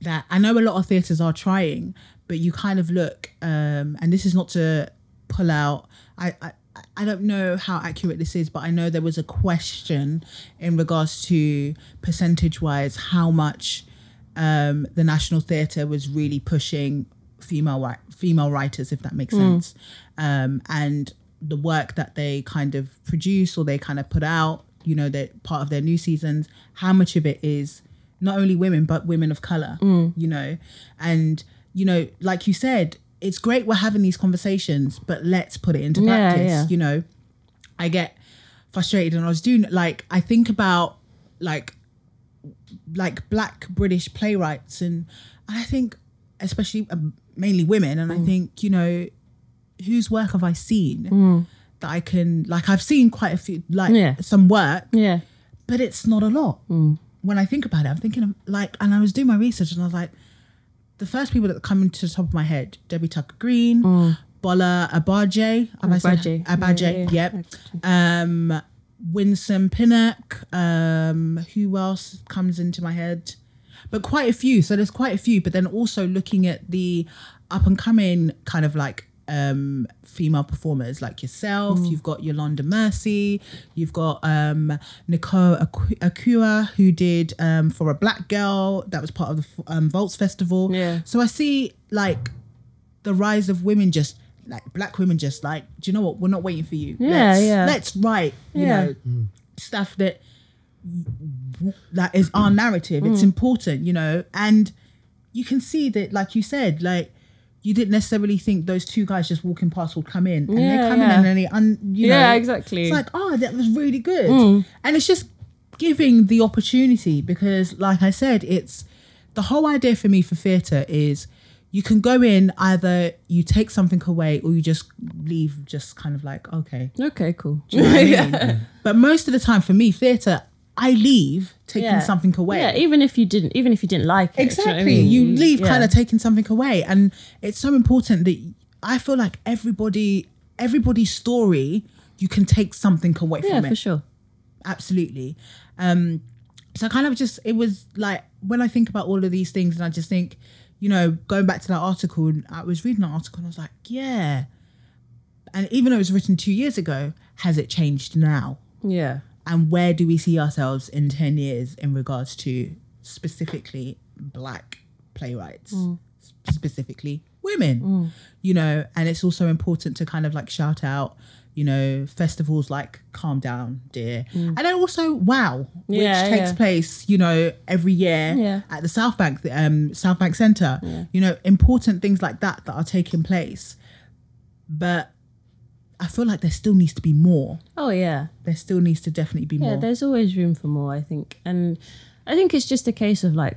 that I know a lot of theatres are trying, but you kind of look, um, and this is not to pull out. I, I I don't know how accurate this is, but I know there was a question in regards to percentage wise how much um, the National Theatre was really pushing female female writers, if that makes sense, um, and the work that they kind of produce or they kind of put out. You know, that part of their new seasons. How much of it is not only women but women of color? You know, and you know, like you said, it's great we're having these conversations, but let's put it into Yeah, practice. yeah. You know, I get frustrated and I was doing like I think about like like black British playwrights and I think especially um, mainly women and I think you know whose work have I seen that I can like I've seen quite a few like Yeah. some work yeah, but it's not a lot when I think about it I'm thinking of like and I was doing my research and I was like the first people that come into the top of my head Debbie Tucker Green Bola Agbaje Agbaje. Agbaje Yeah, yeah, yep um Winsome Pinnock. Um, who else comes into my head? But quite a few. So there's quite a few. But then also looking at the up and coming kind of like um female performers like yourself. You've got Yolanda Mercy. You've got um Nicole Aku- Acquah who did um for a black girl that was part of the um, Vaults Festival. Yeah. So I see like the rise of women just like black women just like do you know what we're not waiting for you Yeah, let's, yeah. let's write you Yeah. know stuff that that is our narrative Mm. it's important you know and you can see that like you said like you didn't necessarily think those two guys just walking past would come in and they Yeah, come yeah. in and they un, you know Yeah, exactly. Mm. it's like oh that was really good and it's just giving the opportunity because like i said it's the whole idea for me for theatre is you can go in either you take something away or you just leave just kind of like okay okay, cool. you know I mean? but most of the time for me theatre i leave taking Yeah. something away Yeah, even if you didn't, even if you didn't like it, do you know exactly I mean? you leave yeah. kind of taking something away and it's so important that i feel like everybody everybody's story you can take something away yeah, from it Yeah, for sure. absolutely um so kind of just it was like when i think about all of these things and i just think you know going back to that article i was reading that article and i was like yeah and even though it was written two years ago has it changed now Yeah, and where do we see ourselves in 10 years in regards to specifically black playwrights? Mm. Specifically women. Mm. You know and it's also important to kind of like shout out you know festivals like calm down dear. Mm. And then also wow which Yeah, takes yeah. place you know every year Yeah. at the south bank um south bank center you know important things like that that are taking place. But i feel like there still needs to be more oh yeah, there still needs to definitely be yeah. more. Yeah, there's always room for more, I think, and I think it's just a case of like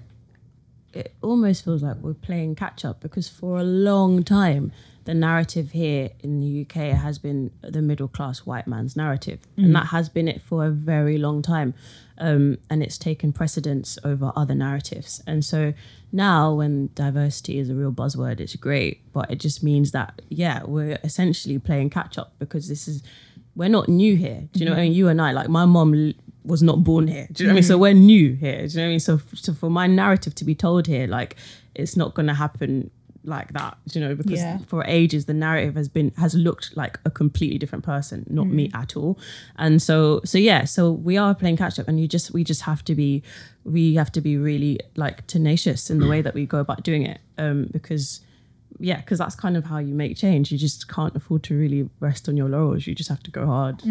it almost feels like we're playing catch up because for a long time the narrative here in the UK has been the middle class white man's narrative, and that has been it for a very long time, um, and it's taken precedence over other narratives. And so now, when diversity is a real buzzword, it's great, but it just means that yeah, we're essentially playing catch up because this is we're not new here. Do you know what I mean? Mm-hmm. You and I, like my mom was not born here. Do you know what I mean? Mm-hmm. So we're new here. Do you know what I mean? So, so for my narrative to be told here, like it's not going to happen like that. You know? Because Yeah. for ages the narrative has been has looked like a completely different person, not me at all. And so, so yeah, so we are playing catch up, and you just we just have to be we have to be really like tenacious in the way that we go about doing it, um, because yeah, because that's kind of how you make change. You just can't afford to really rest on your laurels. You just have to go hard.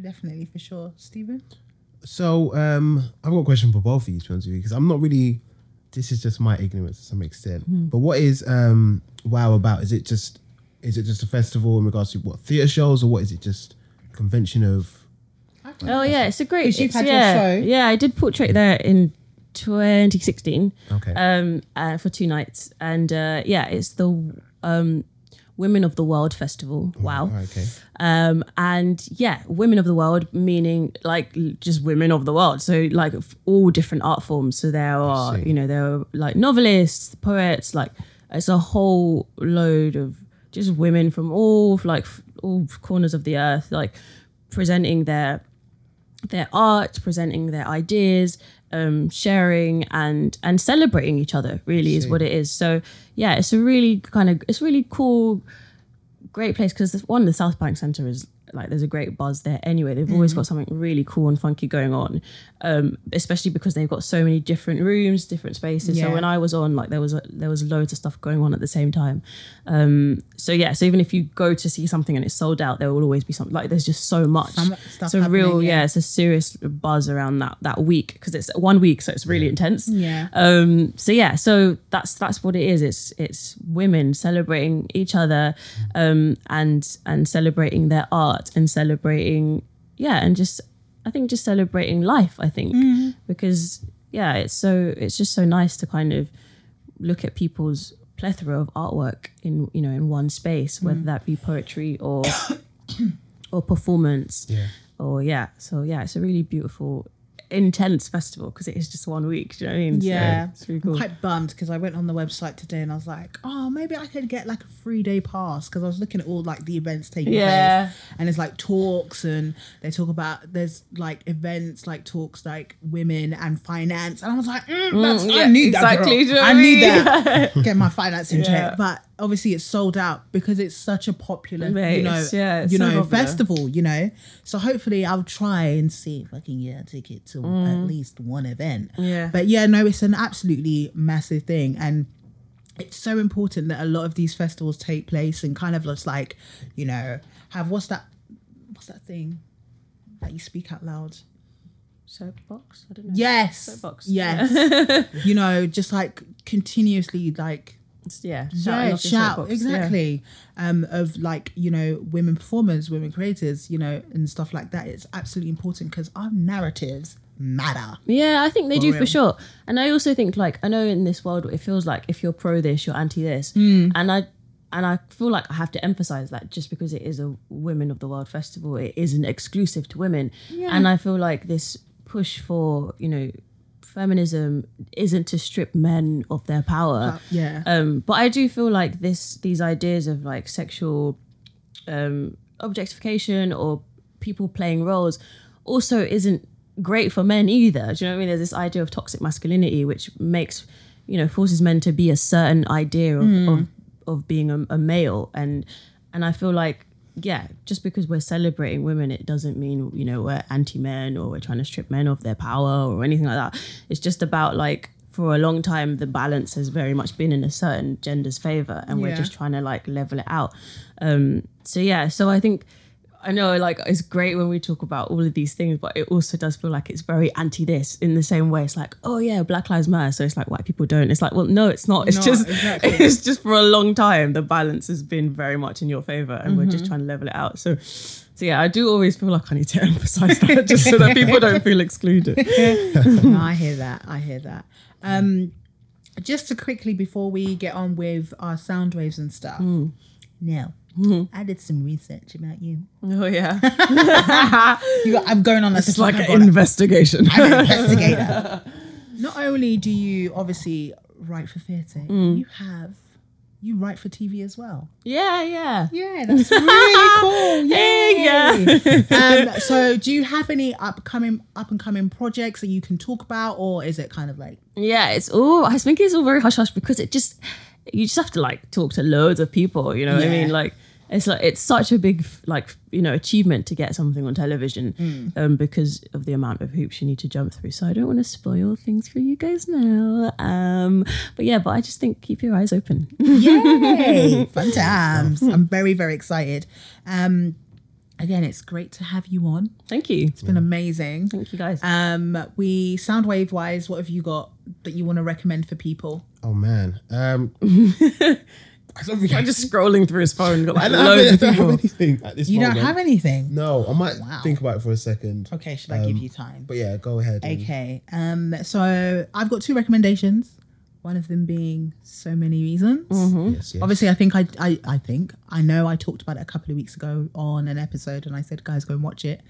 Definitely for sure, Stephen. So um, I've got a question for both of you, to be honest with you, because I'm not really. This is just my ignorance to some extent. Hmm. But what is um, WoW about? Is it just is it just a festival in regards to what theatre shows, or what is it just convention of? Oh yeah, it's a great. you've it's- had your show. Yeah, I did portrait there in 2016. Okay. Um, uh, for two nights, and uh, yeah, it's the um, Women of the World Festival. Wow. Oh, okay. Um, and yeah, women of the world, meaning like just women of the world. So like all different art forms. So there are, you know, there are like novelists, poets, like it's a whole load of just women from all like all corners of the earth, like presenting their their art, presenting their ideas, um, sharing and and celebrating each other. Really is what it is. So yeah, it's a really kind of it's really cool, great place because one the South Bank Centre is like there's a great buzz there anyway. They've always got something really cool and funky going on, um, especially because they've got so many different rooms, different spaces. Yeah. So when I was on, like there was a, there was loads of stuff going on at the same time. Um, so yeah, so even if you go to see something and it's sold out, there will always be something like there's just so much. Some a real yeah. yeah. it's a serious buzz around that that week because it's one week, so it's really intense. Yeah. Um, so yeah, so that's that's what it is. It's it's women celebrating each other, um, and and celebrating their art and celebrating yeah, and just I think just celebrating life. I think mm. because yeah, it's so it's just so nice to kind of look at people's plethora of artwork in you know in one space, whether mm. that be poetry or or performance Yeah. or yeah. So yeah, it's a really beautiful, intense festival because it is just one week. Do you know what I mean? So Yeah, it's really I'm quite bummed because I went on the website today and I was like, oh, maybe I could get like a three day pass because I was looking at all like the events taking Yeah. place and there's like talks and they talk about there's like events like talks like women and finance and I was like, mm, that's, yeah, I need that. exactly, you know I I need that. Get my finance in Yeah. check, but obviously it's sold out because it's such a popular, Mate, you know, yeah, you so know, popular. festival. You know, so hopefully I'll try and see if I can get a ticket to at least one event. Mm. Yeah. But yeah, no, it's an absolutely massive thing. And it's so important that a lot of these festivals take place and kind of just like, you know, have what's that what's that thing that you speak out loud? Soapbox? I don't know. Yes. Soapbox. Yes. you know, just like continuously like yeah. yeah, shout soapbox, yeah. exactly um of like you know women performers women creators you know and stuff like that it's absolutely important because our narratives matter Yeah, I think they do real. for sure. And I also think like I know in this world it feels like if you're pro this, you're anti this. Hmm. And I and I feel like I have to emphasize that just because it is a Women of the World festival, it isn't exclusive to women. yeah. And I feel like this push for, you know, feminism isn't to strip men of their power. yeah Um, but I do feel like this these ideas of like sexual um, objectification or people playing roles also isn't great for men either. Do you know what I mean? There's this idea of toxic masculinity which makes you know forces men to be a certain idea of of, of being a, a male and and I feel like yeah, just because we're celebrating women, it doesn't mean you know we're anti-men or we're trying to strip men of their power or anything like that. It's just about like for a long time the balance has very much been in a certain gender's favor, and we're just trying to like level it out. Um, so yeah, so I think I know like it's great when we talk about all of these things, but it also does feel like it's very anti this in the same way. It's like, oh yeah, Black Lives Matter, so it's like white people don't. It's like, well, no, it's not. It's No, just exactly. it's just for a long time the balance has been very much in your favor, and we're Mm-hmm. just trying to level it out. So. So yeah, I do always feel like I need to emphasize that just so that people don't feel excluded. no, I hear that. I hear that. Um, just to quickly before we get on with our sound waves and stuff. Hmm. Now, I did some research about you. Oh yeah, you got, I'm going on it's like an investigation. I'm an investigator. Not only do you obviously write for theatre, Hmm. you have you write for TV as well. yeah, yeah. Yeah, that's really cool. Yay. um, so, do you have any upcoming up and coming projects that you can talk about, or is it kind of like Yeah, it's all. I think it's all very hush hush because it just you just have to like talk to loads of people. You know what I mean? Like it's like it's such a big like you know achievement to get something on television Mm. um, because of the amount of hoops you need to jump through. So I don't want to spoil things for you guys now. Um, but yeah, but I just think keep your eyes open. Yay! Fun times. I'm very, very excited. Um, again, it's great to have you on. Thank you. It's been amazing. Thank you guys. Um, we sound wave wise, what have you got that you want to recommend for people? Oh man. Um, I don't think I I'm just scrolling through his phone. Got I like don't, loads have, of I don't have anything at this You moment. don't have anything. No, I might Wow. think about it for a second. Okay, should I give you time? But yeah, go ahead. and- Okay. Um, so I've got two recommendations. One of them being so many reasons. Yes, yes. Obviously, I think I, I I think I know I talked about it a couple of weeks ago on an episode, and I said, guys, go and watch it.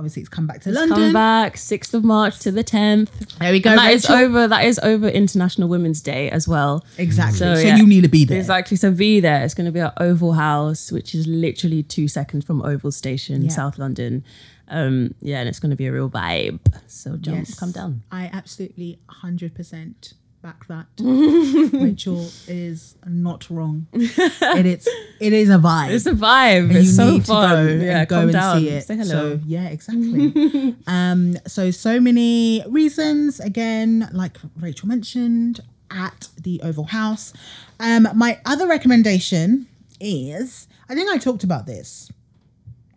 Obviously, it's come back to Come London. Come back, sixth of March to the tenth. There we go. And that is Rachel. over. That is over International Women's Day as well. Exactly. So, So, yeah. you need to be there. Exactly. So be there. It's going to be at Oval House, which is literally two seconds from Oval Station, Yeah. South London. Um, yeah, and it's going to be a real vibe. So jump, Yes. come down. I absolutely 100% back that. Rachel is not wrong. It is it is a vibe. It's a vibe. and it's you so need fun. to go yeah, and go and down. see it. Say hello. So yeah, exactly. um, so so many reasons. Again, like Rachel mentioned, at the Oval House. Um, my other recommendation is I think I talked about this.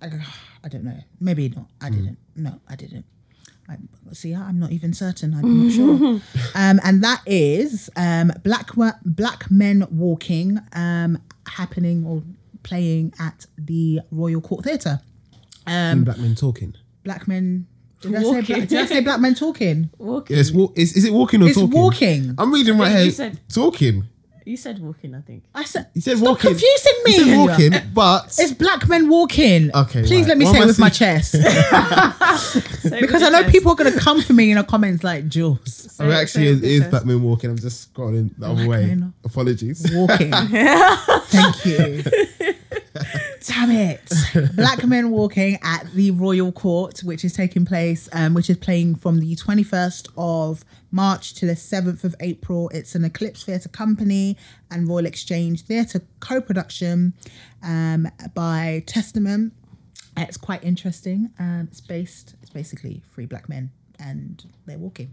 I, I don't know. Maybe not. I didn't. No, I didn't. I, see, I'm not even certain. I'm not sure. um, and that is um, Black Black Men Walking um, happening or playing at the Royal Court Theatre. And black men talking. Black men. Did I, say Walking. black, did I say black men talking? walking. Yeah, it's is, is it walking or It's talking? walking. I'm reading right think here. said- talking. You said walking, I think. I said. You said Stop walking. confusing me. You said walking, but It's black men walking. Okay, Please right. let me What say am it I with my saying? chest. because I know people are going to come for me in the comments like Jules. oh, actually, it is black men walking. I'm just scrolling the other way. men. Apologies. walking. Thank you. Damn it. Black men walking at the Royal Court, which is taking place, um, which is playing from the 21st of March to the 7th of April. It's an Eclipse Theatre Company and Royal Exchange Theatre co production um, by Testament. It's quite interesting. Um, it's based, it's basically three black men and they're walking.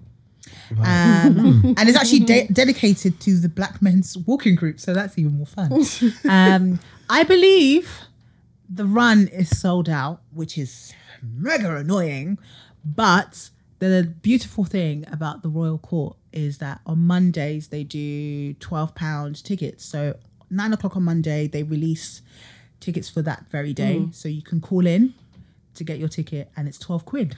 Um, and it's actually de- dedicated to the Black Men's Walking Group, so that's even more fun. Um, I believe the run is sold out, which is mega annoying. But the beautiful thing about the Royal Court is that on Mondays they do twelve pound tickets. So nine o'clock on Monday they release tickets for that very day, so you can call in to get your ticket, and it's twelve quid.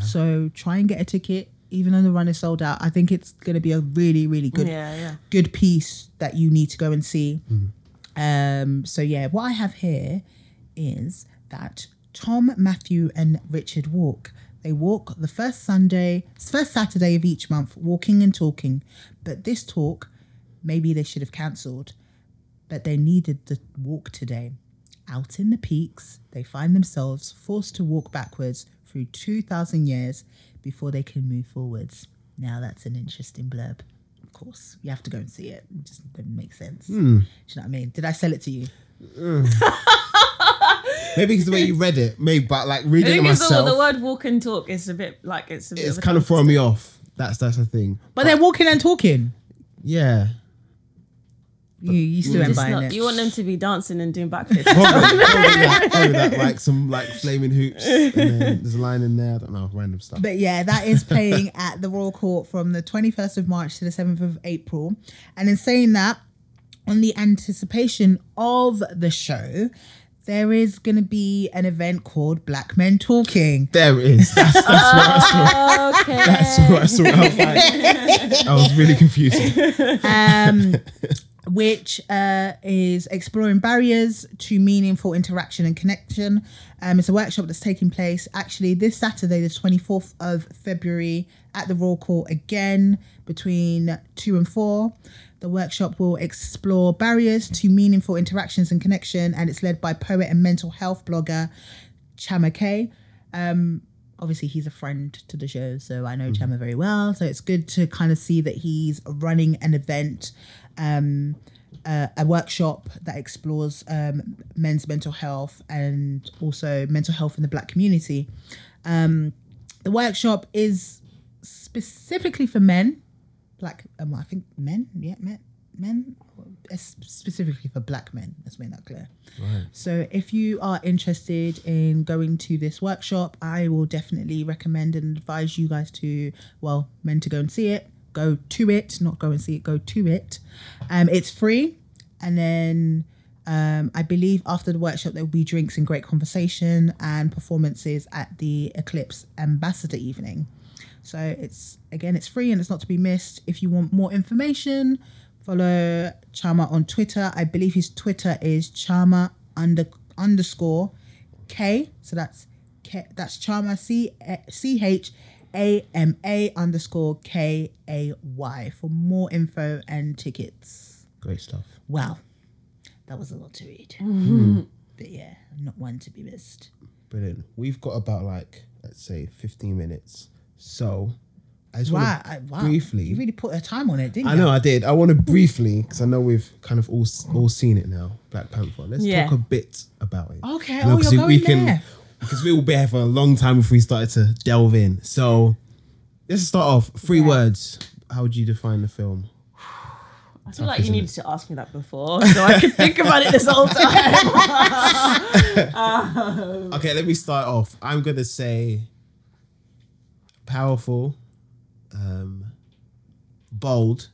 So try and get a ticket, even though the run is sold out. I think it's going to be a really, really good, Yeah, yeah. good piece that you need to go and see. Um, so yeah, what I have here is that Tom, Matthew, and Richard walk. They walk the first Sunday, first Saturday of each month, walking and talking. But this talk, maybe they should have cancelled. But they needed the walk today. Out in the peaks, they find themselves forced to walk backwards through 2,000 years before they can move forwards. Now, that's an interesting blurb. Of course, you have to go and see it. It just doesn't make sense. Hmm. Do you know what I mean? Did I sell it to you? Hmm. Maybe because the way you read it. Maybe, but like I reading it think it's the, myself, the word walk and talk is a bit like it's a bit it's of a kind of throwing me off. That's that's the thing. But they're walking and talking. Yeah. You, you still ain't It's buying not- it. you want them to be dancing and doing backflips. Probably, probably, like, probably that, like some like flaming hoops, and then there's a line in there. I don't know, random stuff. But yeah, that is playing at the Royal Court from the 21st of March to the 7th of April. And in saying that, on the anticipation of the show, there is going to be an event called Black Men Talking. There is. it is. That's, that's what I saw. Okay. That's what I saw. I was, like, I was really confused. um, which uh, is exploring barriers to meaningful interaction and connection. Um, it's a workshop that's taking place actually this Saturday, the 24th of February, at the Royal Court again between 2 and 4. The workshop will explore barriers to meaningful interactions and connection, and it's led by poet and mental health blogger Chama K. Um, obviously, he's a friend to the show, so I know Chama very well. So it's good to kind of see that he's running an event, um, uh, a workshop that explores um, men's mental health and also mental health in the Black community. Um, the workshop is specifically for men, Black. Um, I think men. Yeah, men. Men. Specifically for Black men. Let's make that clear. Right. So if you are interested in going to this workshop, I will definitely recommend and advise you guys to, well, men to go and see it. Go to it, not go and see it, go to it. Um, it's free. And then um, I believe after the workshop, there will be drinks and great conversation and performances at the Eclipse Ambassador evening. So it's again, it's free and it's not to be missed. If you want more information, follow Chama on Twitter. I believe his Twitter is Chama under underscore K. So that's K, that's Chama C C H A M A underscore K A Y for more info and tickets. Great stuff. Wow, that was a lot to read. Mm-hmm. But yeah, not one to be missed. Brilliant. We've got about like let's say 15 minutes. So I just Wow, want I, to wow. briefly. You really put a time on it, didn't I you? know I did. I want to briefly because I know we've kind of all all seen it now. Black Panther. Let's Yeah. talk a bit about it. Okay, You know, oh, 'cause you're we going can there. Because we will be here for a long time before we started to delve in. So let's start off. Three Yeah. words. How would you define the film? I feel like you isn't needed to ask me that before, so I could think about it this whole time. Okay, let me start off. I'm gonna say powerful, um, bold,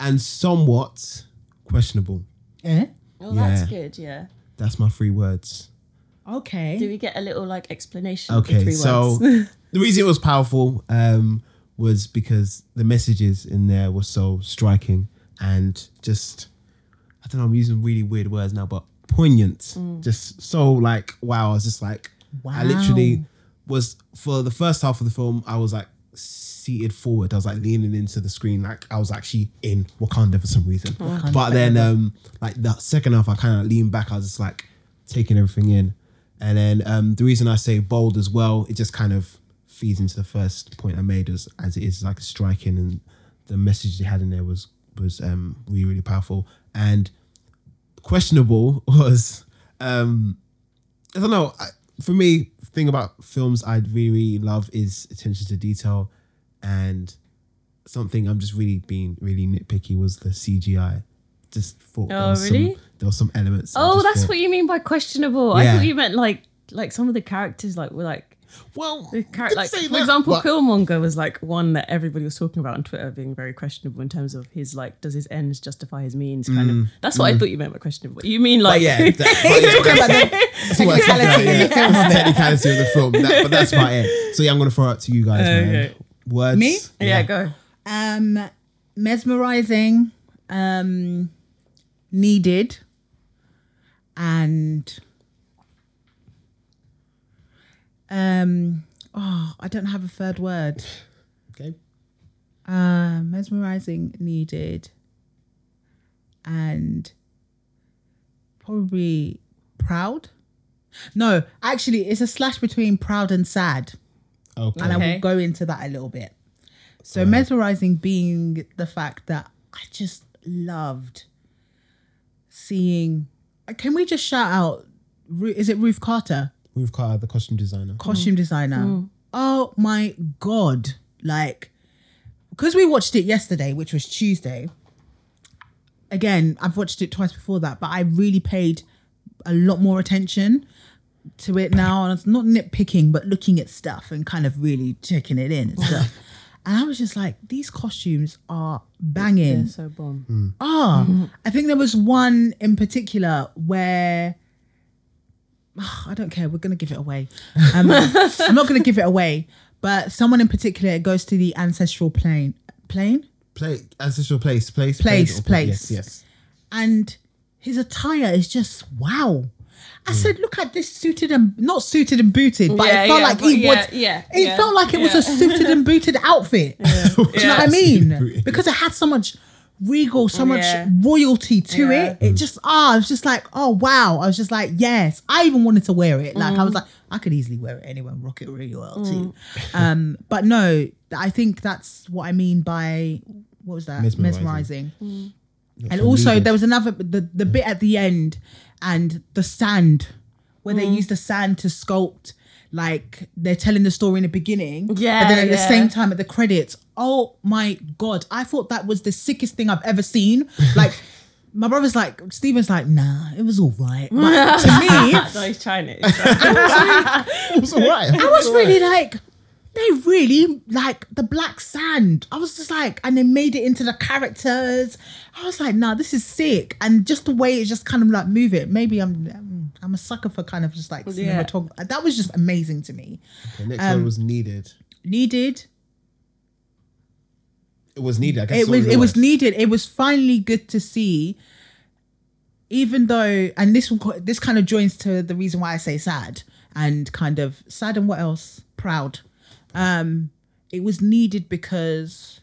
and somewhat questionable. Eh? well, that's good. Yeah. That's my three words. Okay. Do we get a little like explanation? Okay, three so words? the reason it was powerful um, was because the messages in there were so striking and just I don't know. I'm using really weird words now, but poignant. Mm. Just so like wow. I was just like I literally was for the first half of the film. I was like seated forward. I was like leaning into the screen, like I was actually in Wakanda for some reason. But then um like the second half, I kind of leaned back. I was just like taking everything in. And then um, the reason I say bold as well, it just kind of feeds into the first point I made as as it is like striking and the message they had in there was was um, really really powerful. And questionable was um, I don't know I, for me thing about films I really really love is attention to detail. And something I'm just really being really nitpicky was the CGI just thought there Oh, was really? some, there were some elements oh, that's thought- what you mean by questionable. I thought you meant like like some of the characters like were like well the char- like say for that, example but- Killmonger was like one that everybody was talking about on Twitter being very questionable in terms of his like does his ends justify his means kind of that's what I thought you meant by questionable you mean Mm, But like yeah, that, but yeah, Talking about the That's what I said, technicality in yeah. film of technicality of the film. That- but that's about it. So yeah, I'm gonna throw it to you guys, man. Okay. Words. Me? yeah go um mesmerizing um needed. And um oh i don't have a third word. Okay. uh mesmerizing needed. And probably proud? No actually it's a slash between proud and sad. Okay. and I will go into that a little bit. So mesmerizing being the fact that I just loved seeing. Uh, can we just shout out? Is it Ruth Carter, We've got the costume designer. costume mm. designer? Mm. Oh my god! Like, because we watched it yesterday, which was Tuesday. Again, I've watched it twice before that, but I really paid a lot more attention to it now, and it's not nitpicking, but looking at stuff and kind of really checking it in and stuff. and I was just like, these costumes are banging. yeah so bomb Ah, I think there was one in particular where I don't care. We're gonna give it away. Um, I'm not gonna give it away, but someone in particular goes to the ancestral plane. Plane. Play ancestral place, place, Place, or- place. Yes, yes. and his attire is just wow. I said, look at this suited and not suited and booted, but Yeah, it felt yeah, like but he yeah, was. yeah, it yeah, felt like it was a suited and booted outfit. Do you know what I mean? Because it had so much regal, so much royalty to Yeah. it. It just ah, I was just like, oh wow. I was just like, yes. I even wanted to wear it. Like I Mm. was like, I could easily wear it anywhere and rock it really well too. Um, but no, I think that's what I mean by what was that? Mesmerising. Mesmerizing. Not And also leaders. there was another the the bit at the end and the sand where Mm. they use the sand to sculpt like they're telling the story in the beginning. Yeah, But then at the same time at the credits, oh my god, I thought that was the sickest thing I've ever seen. Like my brother's like Steven's like, nah, it was all right. But to me, no, he's Chinese. it was alright. I was really like, they really like the black sand. I was just like, and they made it into the characters. I was like, nah, this is sick. And just the way it just kind of like move it. Maybe I'm I'm, I'm a sucker for kind of just like Yeah. cinematography. That was just amazing to me. The next Um, one was needed. Needed. It was needed. I guess It was it was needed. It was finally good to see. Even though, and this will- this kind of joins to the reason why I say sad and kind of sad and what else proud. Um, it was needed because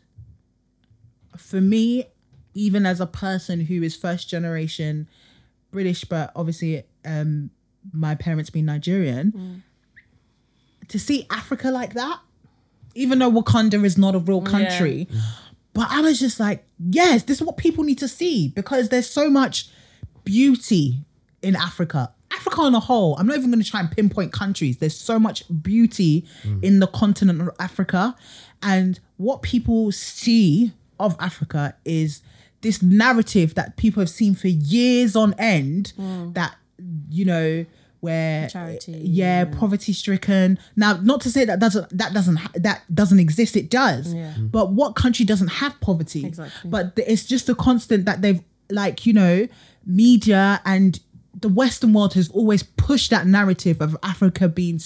for me, even as a person who is first generation British, but obviously um, my parents being Nigerian, to see Africa like that, even though Wakanda is not a real country, but I was just like, yes, this is what people need to see because there's so much beauty in Africa. Africa on a whole, I'm not even going to try and pinpoint countries. There's so much beauty in the continent of Africa. And what people see of Africa is this narrative that people have seen for years on end mm. that, you know, where Charity, yeah, mm. poverty stricken. Now, not to say that doesn't that doesn't ha- that doesn't exist. It does. Yeah. Mm-hmm. But what country doesn't have poverty? Exactly. But th- it's just a constant that they've like you know media and the Western world has always pushed that narrative of Africa being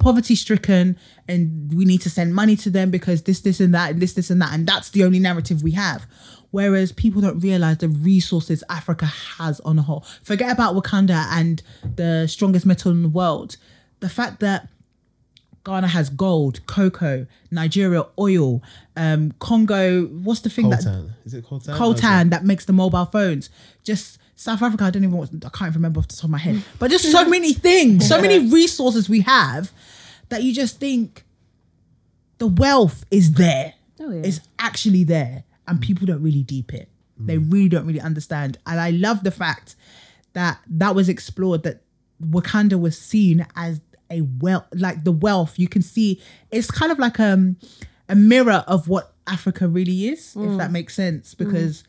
poverty stricken and we need to send money to them because this, this, and that, and this, this, and that. And that's the only narrative we have. Whereas people don't realize the resources Africa has on a whole. Forget about Wakanda and the strongest metal in the world. The fact that Ghana has gold, cocoa, Nigeria oil, um, Congo. What's the thing that Coltan. Is it Coltan? coltan that makes the mobile phones. Just South Africa, I don't even want, I can't remember off the top of my head. But just so many things, so many resources we have that you just think the wealth is there. Oh, yeah. It's actually there. And people don't really deep it. They really don't really understand. And I love the fact that that was explored that Wakanda was seen as a wealth, like the wealth. You can see. It's kind of like um a mirror of what Africa really is, if mm. that makes sense, mm. because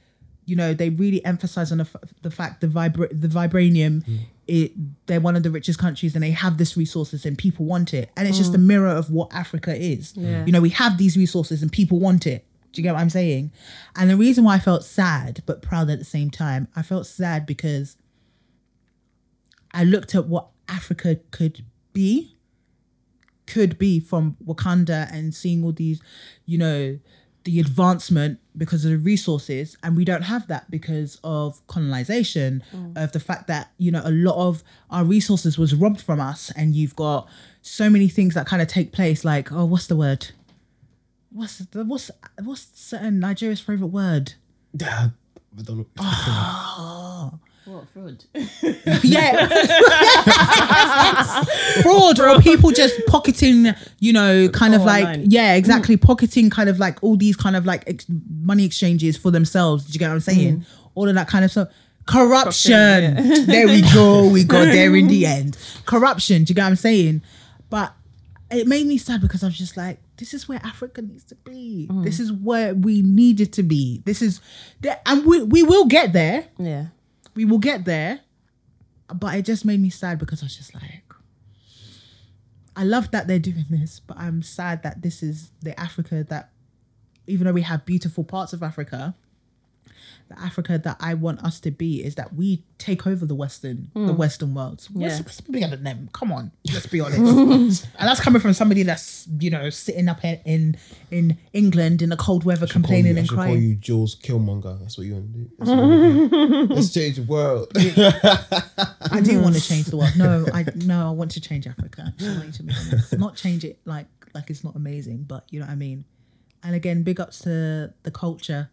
you know they really emphasize on the, f- the fact the vibra- the vibranium. Mm. It, they're one of the richest countries and they have this resources and people want it. And it's just a mirror of what africa is. Yeah. you know we have these resources and people want it. Do you get what i'm saying? And the reason why i felt sad but proud at the same time i felt sad because I looked at what Africa could be, could be from Wakanda and seeing all these, you know, the advancement because of the resources. And we don't have that because of colonization, mm. of the fact that, you know, a lot of our resources was robbed from us. And you've got so many things that kind of take place, like, oh, what's the word? What's the, what's what's certain Nigeria's favorite word? Yeah. I don't know. What fraud? Yeah. Fraud or people just pocketing, you know, kind of like, online. yeah, exactly. Hmm. Pocketing kind of like all these kind of like ex- money exchanges for themselves. Do you get what I'm saying? Hmm. All of that kind of stuff. Corruption. Corruption, there we go. We got there in the end. Corruption. Do you get what I'm saying? But it made me sad because I was just like, this is where Africa needs to be. Hmm. This is where we needed to be. This is, and we, we will get there yeah. We will get there. But it just made me sad because I was just like, I love that they're doing this, but I'm sad that this is the Africa that, even though we have beautiful parts of Africa, the Africa that I want us to be is that we take over the Western the hmm. Western world. We're Yeah. supposed to be bigger than them. Come on, let's be honest. and that's coming from somebody that's you know sitting up in in, in England in the cold weather, Call you- complaining I and should call you Jules Killmonger. That's what you want to do. That's what you wanna do. Let's change the world. I do want to change the world. No, I no, I want to change Africa. To be not change it like like it's not amazing, but you know what I mean. And again, big ups to the culture.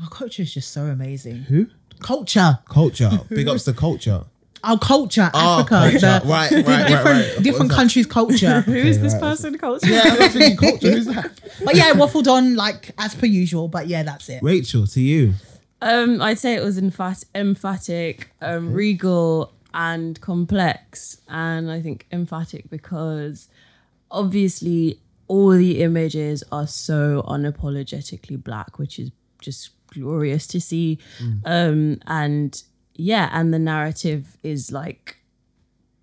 Our culture is just so amazing. Who? Culture, Culture. Big ups to culture. our culture, Oh, Africa, culture. the Right, right, right, different right. Different was that? countries' culture. Who is this right. person? Culture. Yeah, I was thinking culture. Who's that? but yeah, I waffled on like as per usual. But yeah, that's it. Rachel, to you. Um, I'd say it was emphat- emphatic, um, regal, and complex. And I think emphatic because obviously all the images are so unapologetically black, which is just glorious to see. Um, and yeah, and the narrative is like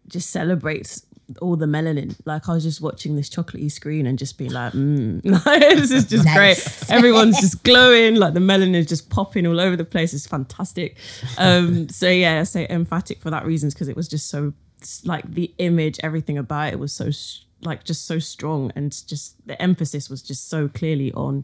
just celebrates all the melanin. Like I was just watching this chocolatey screen and just being like, mm. this is just Nice. great. Everyone's just glowing, like the melanin is just popping all over the place. It's fantastic. Um, so yeah, I say emphatic for that reason because it was just so like the image, everything about it was so like just so strong and just the emphasis was just so clearly on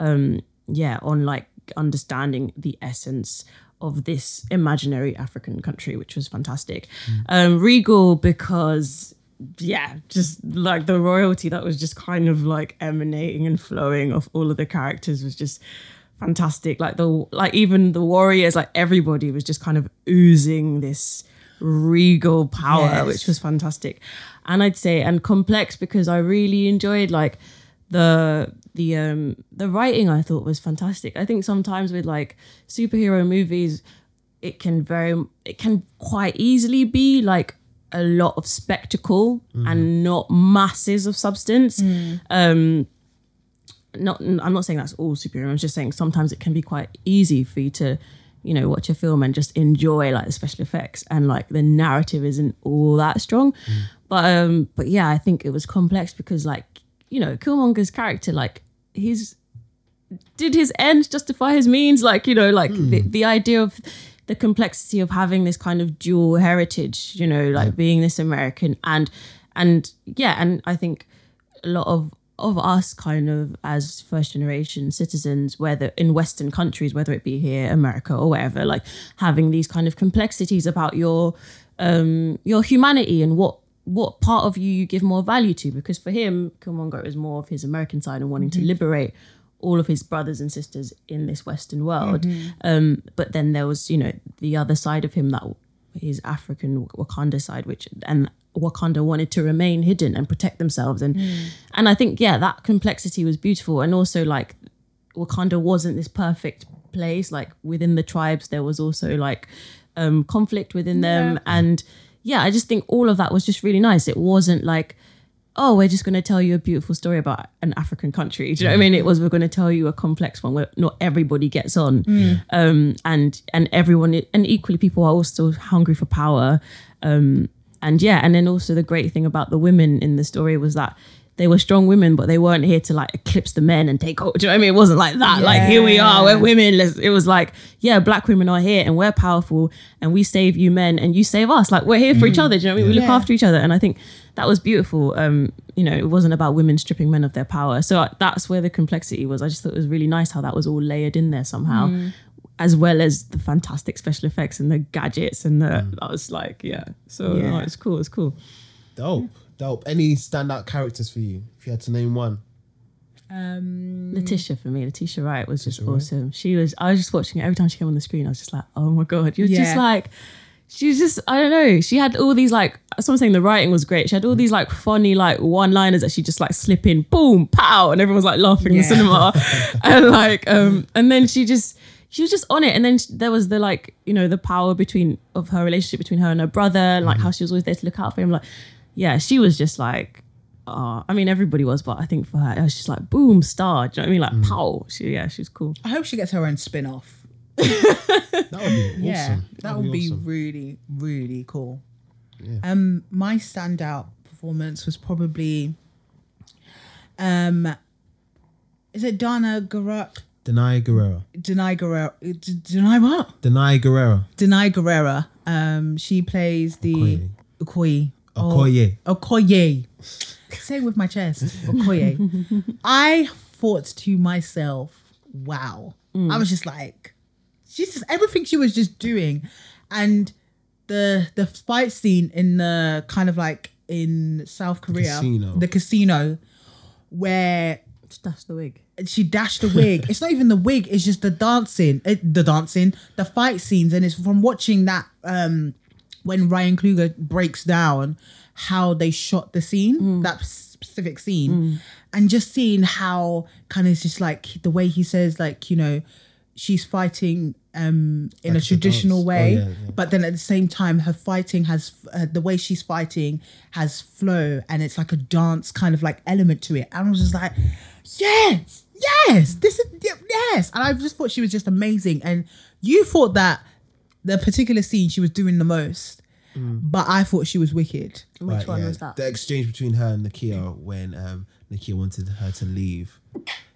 um yeah on like understanding the essence of this imaginary African country, which was fantastic. Um, regal because yeah, just like the royalty that was just kind of like emanating and flowing off all of the characters was just fantastic. Like the like even the warriors, like everybody was just kind of oozing this regal power, Yes. which was fantastic. And I'd say and complex because I really enjoyed like the the um the writing I thought was fantastic. I think sometimes with like superhero movies it can very it can quite easily be like a lot of spectacle and not masses of substance. Um not I'm not saying that's all superhero. I'm just saying sometimes it can be quite easy for you to, you know, watch a film and just enjoy like the special effects and like the narrative isn't all that strong. But um, but yeah, I think it was complex because like you know, Killmonger's character like he's did his end justify his means? Like you know, like the the idea of the complexity of having this kind of dual heritage, you know, like being this American and and yeah, and I think a lot of of us kind of as first generation citizens whether in western countries whether it be here america or wherever like having these kind of complexities about your um your humanity and what what part of you you give more value to? Because for him killmonger is more of his american side and wanting to liberate all of his brothers and sisters in this western world. Um but then there was you know the other side of him that his African Wakanda side, which and Wakanda wanted to remain hidden and protect themselves, and and I think yeah, that complexity was beautiful, and also like Wakanda wasn't this perfect place. Like within the tribes, there was also like um, conflict within them, and yeah, I just think all of that was just really nice. It wasn't like oh, we're just going to tell you a beautiful story about an African country. Do you know what I mean? It was we're going to tell you a complex one where not everybody gets on, um, and and everyone and equally people are also hungry for power, um, and yeah, and then also the great thing about the women in the story was that. They were strong women, but they weren't here to like eclipse the men and take over. Do you know what I mean? It wasn't like that. Like here we are, we're women. Let's, it was like, yeah, black women are here and we're powerful and we save you men and you save us. Like we're here for each other. Do you know what I mean? We look after each other. And I think that was beautiful. Um, you know, it wasn't about women stripping men of their power. So uh, that's where the complexity was. I just thought it was really nice how that was all layered in there somehow, as well as the fantastic special effects and the gadgets and the. That was like, yeah. So Yeah. no, it's cool. It's cool. Dope, dope. Any standout characters for you? If you had to name one, Um, Letitia for me, Letitia Wright was just Wright. awesome. She was. I was just watching it every time she came on the screen. I was just like, oh my god, you're just like. She was just, I don't know. She had all these like, someone saying the writing was great. She had all these like funny like one-liners that she just like slip in, boom, pow, and everyone's like laughing in the cinema, and like, um, and then she just, she was just on it. And then sh- there was the like, you know, the power between of her relationship between her and her brother, and like how she was always there to look out for him. Like, yeah, she was just like, uh, I mean, everybody was, but I think for her, it was just like boom, star. Do you know what I mean? Like, pow. She, yeah, she's cool. I hope she gets her own spin off. that would be awesome. Yeah, that would be awesome. really, really cool. Yeah. Um, my standout performance was probably, um, is it Dana Garak? Danai Gurira. Danai Gurira. D- Danai what? Danai Gurira. Danai Gurira. Um, she plays the Okoye. Okoye. Oh, Okoye. Say it with my chest. Okoye. I thought to myself, wow. I was just like, she's just everything she was just doing, and the the fight scene in the kind of like in South Korea, casino. the casino, where Just dash the wig. she dashed the wig. it's not even the wig. It's just the dancing, the dancing, the fight scenes, and it's from watching that um when Ryan Coogler breaks down how they shot the scene, that specific scene, and just seeing how kind of just like the way he says like you know she's fighting um in Like a traditional dance. Oh, way yeah, yeah. but then at the same time her fighting has uh, the way she's fighting has flow and it's like a dance kind of like element to it. And i was just like yes yes this is yes. And i just thought she was just amazing. And you thought that the particular scene she was doing the most but i thought she was wicked Which Right, one yeah. was that? The exchange between her and Nakia when um, Nakia wanted her to leave.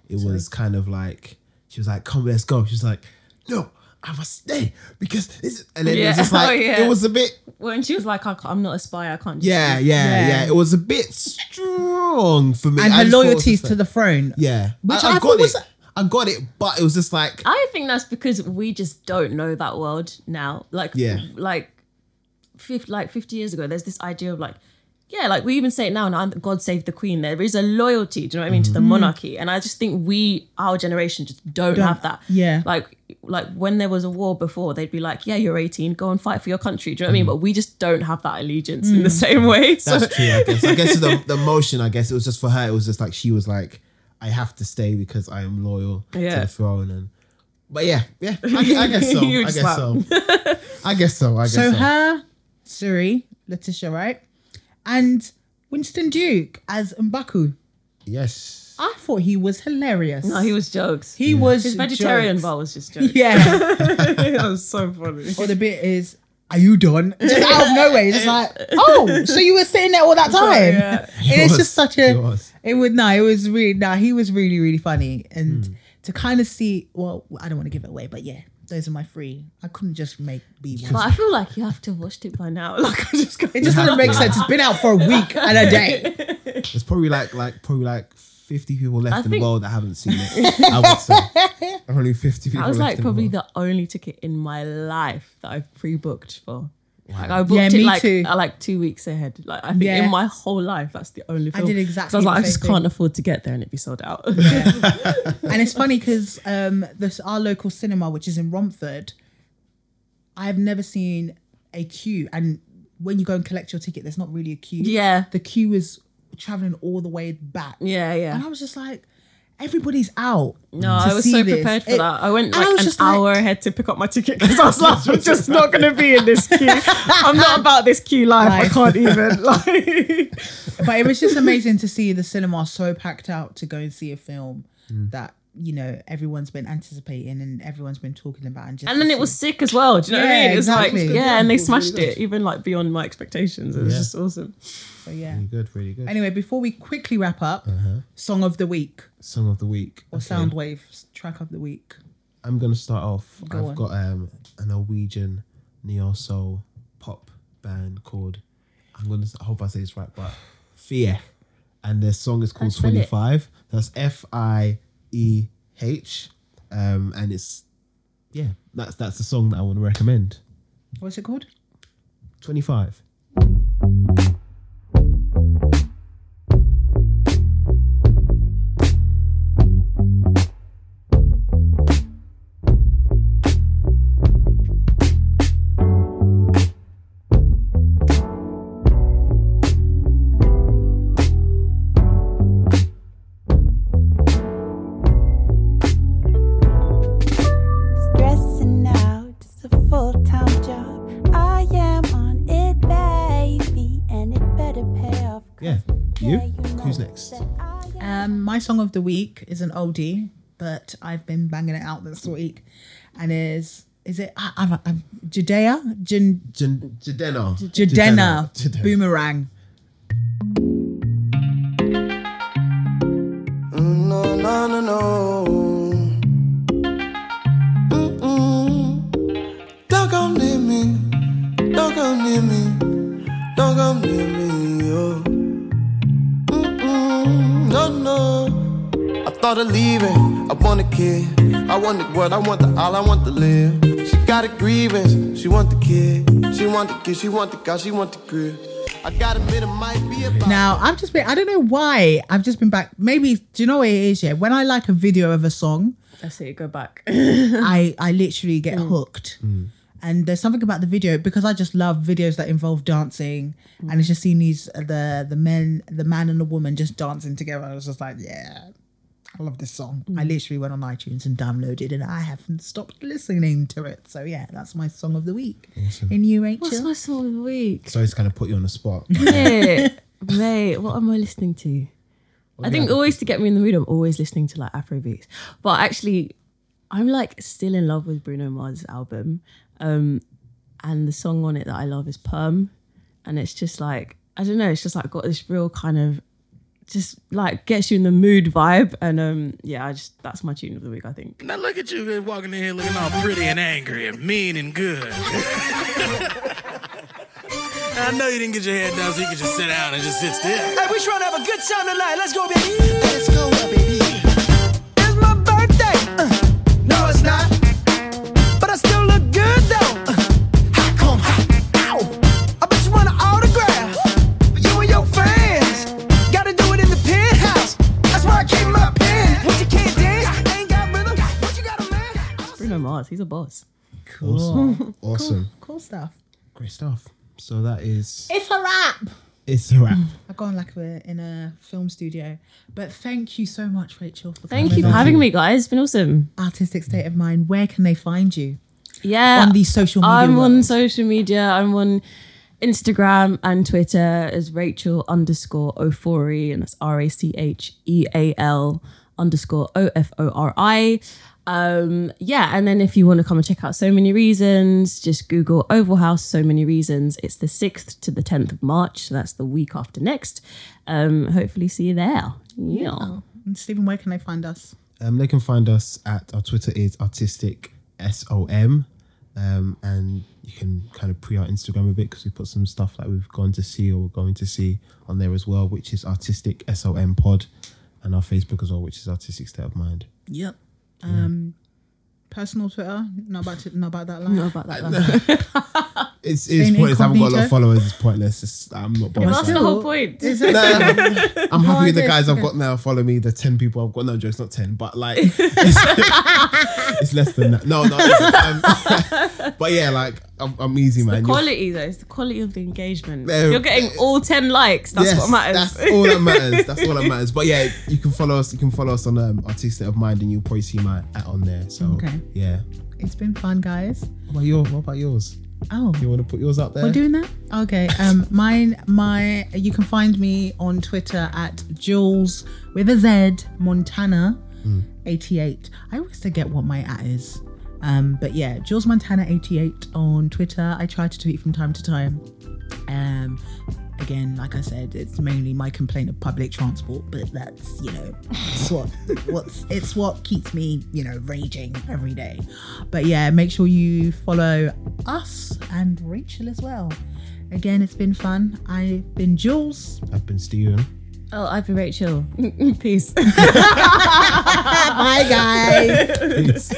It was kind of like she was like, "Come, let's go." She was like, "No, I must stay because this." And then it was just like Oh, yeah. it was a bit. when she was like, I "I'm not a spy, I can't. Yeah, yeah, Yeah. yeah, It was a bit strong for me. and I her just thought loyalties to like- the throne yeah, Which I, I I thought got was- it. I got it, but it was just like I think that's because we just don't know that world now. Like, Yeah. like, fif- like 50 years ago, there's this idea of like, yeah, like we even say it now, now God save the Queen. There is a loyalty, do you know what I mean, to the mm-hmm. monarchy, and I just think we, our generation, just don't, Don't- have that. yeah. like, like when there was a war before, they'd be like, yeah, you're 18, go and fight for your country. Do you know what I mean? Mm. But we just don't have that allegiance in the mm. same way. So That's true. I guess. I guess the the motion. I guess it was just for her. It was just like she was like, I have to stay because I am loyal to the throne. And but yeah, yeah. I, gue- I guess so. I just guess so. I guess so. I guess so so. her Shuri Letitia Wright and winston duke as M'Baku yes. i thought he was hilarious no, he was jokes. he was His vegetarian jokes. bar was just jokes. yeah that was so funny. or the bit is are you done? Just out of nowhere, it's just like, oh, so you were sitting there all that time. yeah. And it's was, just such a. was. It would no, it was really no. He was really really funny, and Hmm. to kind of see. Well, I don't want to give it away, but yeah, those are my three. I couldn't just make be one. But I feel like you have to have watched it by now. Like I just It just doesn't make sense. It's been out for a week and a day. There's probably like like probably like 50 people left I in the world that haven't seen it. I would say only 50 people. I was left like in probably the the only ticket in my life that I've pre-booked for. Like I booked Yeah, it me like too. uh, like two weeks ahead. Like I think Yeah. in my whole life that's the only film. did exactly I was like, I just same can't afford to get there and it be sold out. and it's funny because um, this our local cinema, which is in Romford, I have never seen a queue. And when you go and collect your ticket, there's not really a queue. yeah, the queue is traveling all the way back. yeah, yeah. And. I was just like, everybody's out. No, to I was see so this. prepared for It- that. I went and I like was an just like- hour ahead to pick up my ticket because I was like, I'm just not going to be in this queue. I'm not about this queue life. I can't even. Like, But it was just amazing to see the cinema so packed out to go and see a film Hmm. that you know everyone's been anticipating and everyone's been talking about. And just and then it was sick as well. Do you know what I mean? It was exactly. like, It yeah, and they It was really smashed it even like beyond my expectations. It was Yeah. just awesome. so yeah. really good, really good. Anyway, before we quickly wrap up, Uh-huh. song of the week Song of the week or Okay. Soundwave track of the week. I'm gonna start off. Go I've on. got um a Norwegian neo soul pop band called I'm gonna I hope I say this right, but Fieh, and their song is called spell it. Twenty Five. That's F I E H, um, and it's yeah, that's that's the song that I want to recommend. What's it called? Twenty Five. Who's next? Um, my song of the week is an oldie, but I've been banging it out this week, and is is it I, I've, I've, Judea Jin, Jin, Jidenna. Jidenna Jidenna Boomerang. No, no, no, no. Don't come near me. Don't come near me. Don't come near me. Thought of leaving. I want a kid. I want the what? I want the all. I want to live. She got a grievance. She want the kid. She want the kid. She want the car. She want the crib. I gotta admit it might be about. Now I've just been I don't know why I've just been back. Maybe do you know what it is? Yeah, when I like a video of a song, That's it. Go back. I I literally get hooked. And there's something about the video because I just love videos that involve dancing, and it's just seeing these uh, the the men, the man and the woman just dancing together. I was just like, yeah, I love this song. I literally went on iTunes and downloaded, and I haven't stopped listening to it. So yeah, that's my song of the week. And you, Rachel? What's my song of the week? So it's kind of put you on the spot. Mate, mate, what am I listening to? I think always to get me in the mood, I'm always listening to like Afrobeats. But actually, I'm like still in love with Bruno Mars' album. Um, and the song on it that I love is Perm. And it's just like, I don't know, it's just like got this real kind of just like gets you in the mood vibe. And um, yeah, I just that's my tune of the week, I think. Now look at you walking in here looking all pretty and angry and mean and good. I know you didn't get your hair done so you could just sit down and just sit still. Hey, we trying to have a good time tonight. Let's go, baby. Let's go, baby. It's my birthday. Uh, no, it's not. Man? Bruno he's a boss. Awesome. awesome. cool stuff. Great stuff. So that is It's a wrap. it's a wrap. I've gone like we're in a film studio. But thank you so much, Rachel, for coming. Thank you for on. having me, guys. It's been awesome. Artistic State of Mind. Where can they find you? Yeah. On these social media I'm on social media. I'm on Instagram and Twitter as Rachel underscore Ofori, and that's R A C H E A L underscore O F O R I. Um, yeah, and then if you want to come and check out So Many Reasons, just Google Oval House So Many Reasons. It's the 6th to the 10th of March, so that's the week after next. Um, hopefully see you there. Yeah. And Stephen, where can they find us? Um, they can find us at our Twitter is artistic som, um, and you can kind of pre our Instagram a bit because we put some stuff like we've gone to see or we're going to see on there as well, which is artistic som pod, and our Facebook as well, which is artistic state of mind. Yep. Um, personal Twitter. Not about to, not about that line. Not about that. one. It's, Staying it's pointless. I haven't got a lot of followers. It's pointless. It's, I'm not bothered. That's by the whole point. Is it? I'm happy with the idea. guys I've got now. Follow me. The ten people I've got. No jokes, not ten, but like it's, it's less than that. No, no. um, but yeah, like I'm, I'm easy, man. the You're- quality though, it's the quality of the engagement. There- You're getting all 10 likes. That's Yes, what matters. That's all that matters. That's all that matters. But yeah, you can follow us. You can follow us on um, Artistic of Mind, and you'll probably see my at on there. So Okay. yeah. It's been fun, guys. What about your? What about yours? Oh. You want to put yours up there? We're doing that? Okay. Um mine my you can find me on Twitter at Jules with a Z Montana 88. I always forget what my at is. Um but yeah, Jules Montana 88 on Twitter. I try to tweet from time to time. Um again, like I said, it's mainly my complaint of public transport, but that's, you know, it's what what's it's what keeps me, you know, raging every day. But yeah, make sure you follow us and Rachel as well. Again, it's been fun. I've been Jules. I've been Steven. Oh, I've been Rachel. Peace. Bye guys.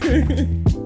Peace.